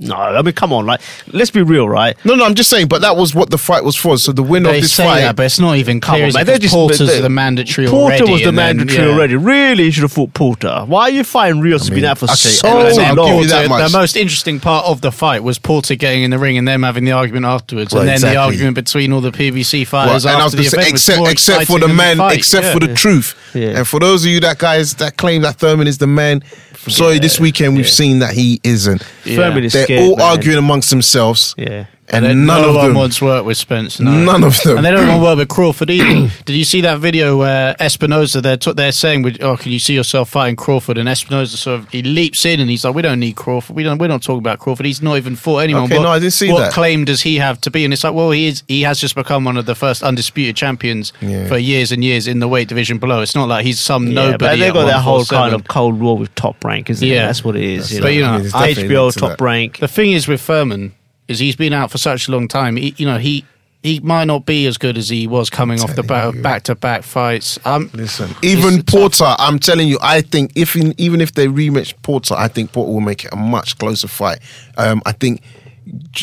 No, I mean, come on, like, let's be real, right? No, no, I'm just saying. But that was what the fight was for. So the winner They of this say fight, that, but it's not even Come clear. on, is They're 'Cause just- Porter's they- the mandatory already. Porter already. was the and then, mandatory yeah. already. Really, you should have fought Porter. Why are you fighting Rios? Has been out for okay, so and And I'll give long. you that Porter- the most interesting part of the fight was Porter getting in the ring and them having the argument afterwards, Well, and then exactly. the argument between all the PBC Well, fighters and I was after going the to say, event was except more except for the than man, fight. except Yeah. for the truth. Yeah. And for those of you that guys that claim that Thurman is the man, sorry, this weekend we've seen that he isn't. Thurman is They're scared, all man. arguing amongst themselves. Yeah. And, then none no of one them. wants to work with Spence. No. None of them. And they don't want to work with Crawford either. Did you see that video where Espinoza they're t- they're saying, would- "Oh, can you see yourself fighting Crawford?" And Espinoza sort of he leaps in and he's like, "We don't need Crawford. We don't. We're not talking about Crawford. He's not even fought anyone." Okay, What- no, I didn't see what that. claim does he have to be? And it's like, well, he is. He has just become one of the first undisputed champions Yeah. for years and years in the weight division below. It's not like he's some Yeah, nobody. but they at got that whole kind of cold war with Top Rank, isn't it? Yeah. That's what it is. You But, you know, I mean, there's definitely HBO Top that. Rank. The thing is with Thurman is he's been out for such a long time. He, you know, he he might not be as good as he was coming off the telling back to back fights. Um, Listen, even Porter, I'm telling you, I think if in, even if they rematch Porter, I think Porter will make it a much closer fight. Um, I think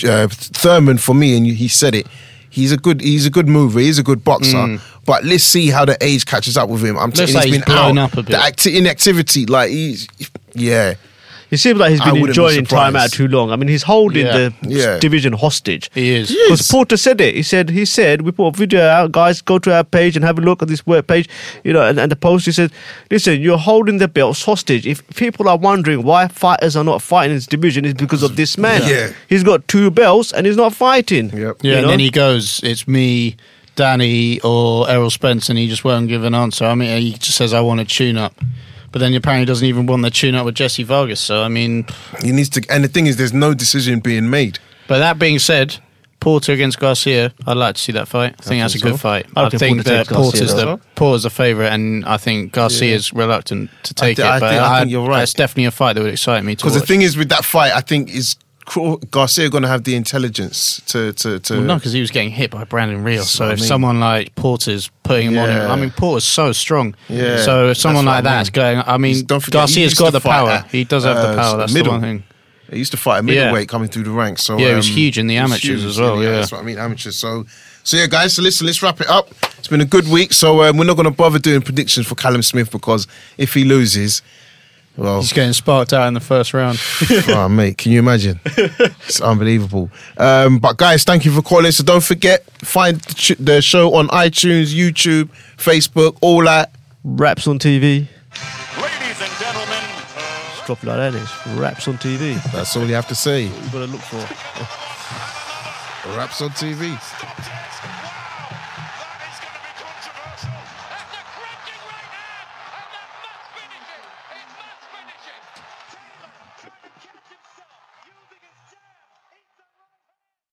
uh, Thurman, for me, and he said it. He's a good. He's a good mover. He's a good boxer. But let's see how the age catches up with him. I'm telling Mm. You, like he's he's been out. up a bit. The acti- inactivity, like he's, yeah. It seems like he's been wouldn't be enjoying time out too long. I mean, he's holding Yeah. the Yeah. division hostage. he is. Because Porter said it. He said, he said, we put a video out, guys, go to our page and have a look at this web page. You know, and, and the post, he said, listen, you're holding the belts hostage. If people are wondering why fighters are not fighting in this division, it's because of this man. Yeah. He's got two belts and he's not fighting. Yep. Yeah, You and then he goes, "It's me, Danny, or Errol Spence," and he just won't give an answer. I mean, he just says, "I want to tune up." But then apparently doesn't even want the tune up with Jesse Vargas. So I mean, He needs to. And the thing is, there's no decision being made. but that being said, Porter against Garcia, I'd like to see that fight. I think that's a think good fight. I I, think think Porter that takes Garcia Porter's the well. Porter's the favourite, and I think Garcia's reluctant to take thi- it. I but think- I think you're right. It's definitely a fight that would excite me. to Because the thing is, with that fight, I think is Craw- Garcia going to have the intelligence to to to? Well, no, because he was getting hit by Brandon Rios. So I if mean. someone like Porter's putting him on him, I mean, Porter's so strong. Yeah, So if someone that's like that's going, I mean, forget, Garcia's got the power. at, he does have the uh, power. That's middle. the one thing. He used to fight a Yeah. middleweight coming through the ranks. So Yeah, he was um, huge in the amateurs as well, the- yeah. that's what I mean, amateurs. So, so yeah, guys. So listen, let's wrap it up. It's been a good week. So um, we're not going to bother doing predictions for Callum Smith because if he loses, well, He's getting sparked out in the first round. oh, mate, can you imagine? It's unbelievable. Um, but guys, thank you for calling. So don't forget, find the, show on iTunes, YouTube, Facebook, all that. Wraps On TV. Ladies and gentlemen, Just drop it like that. It's Wraps On TV. That's all you have to say. You've got to look for. Wraps On TV.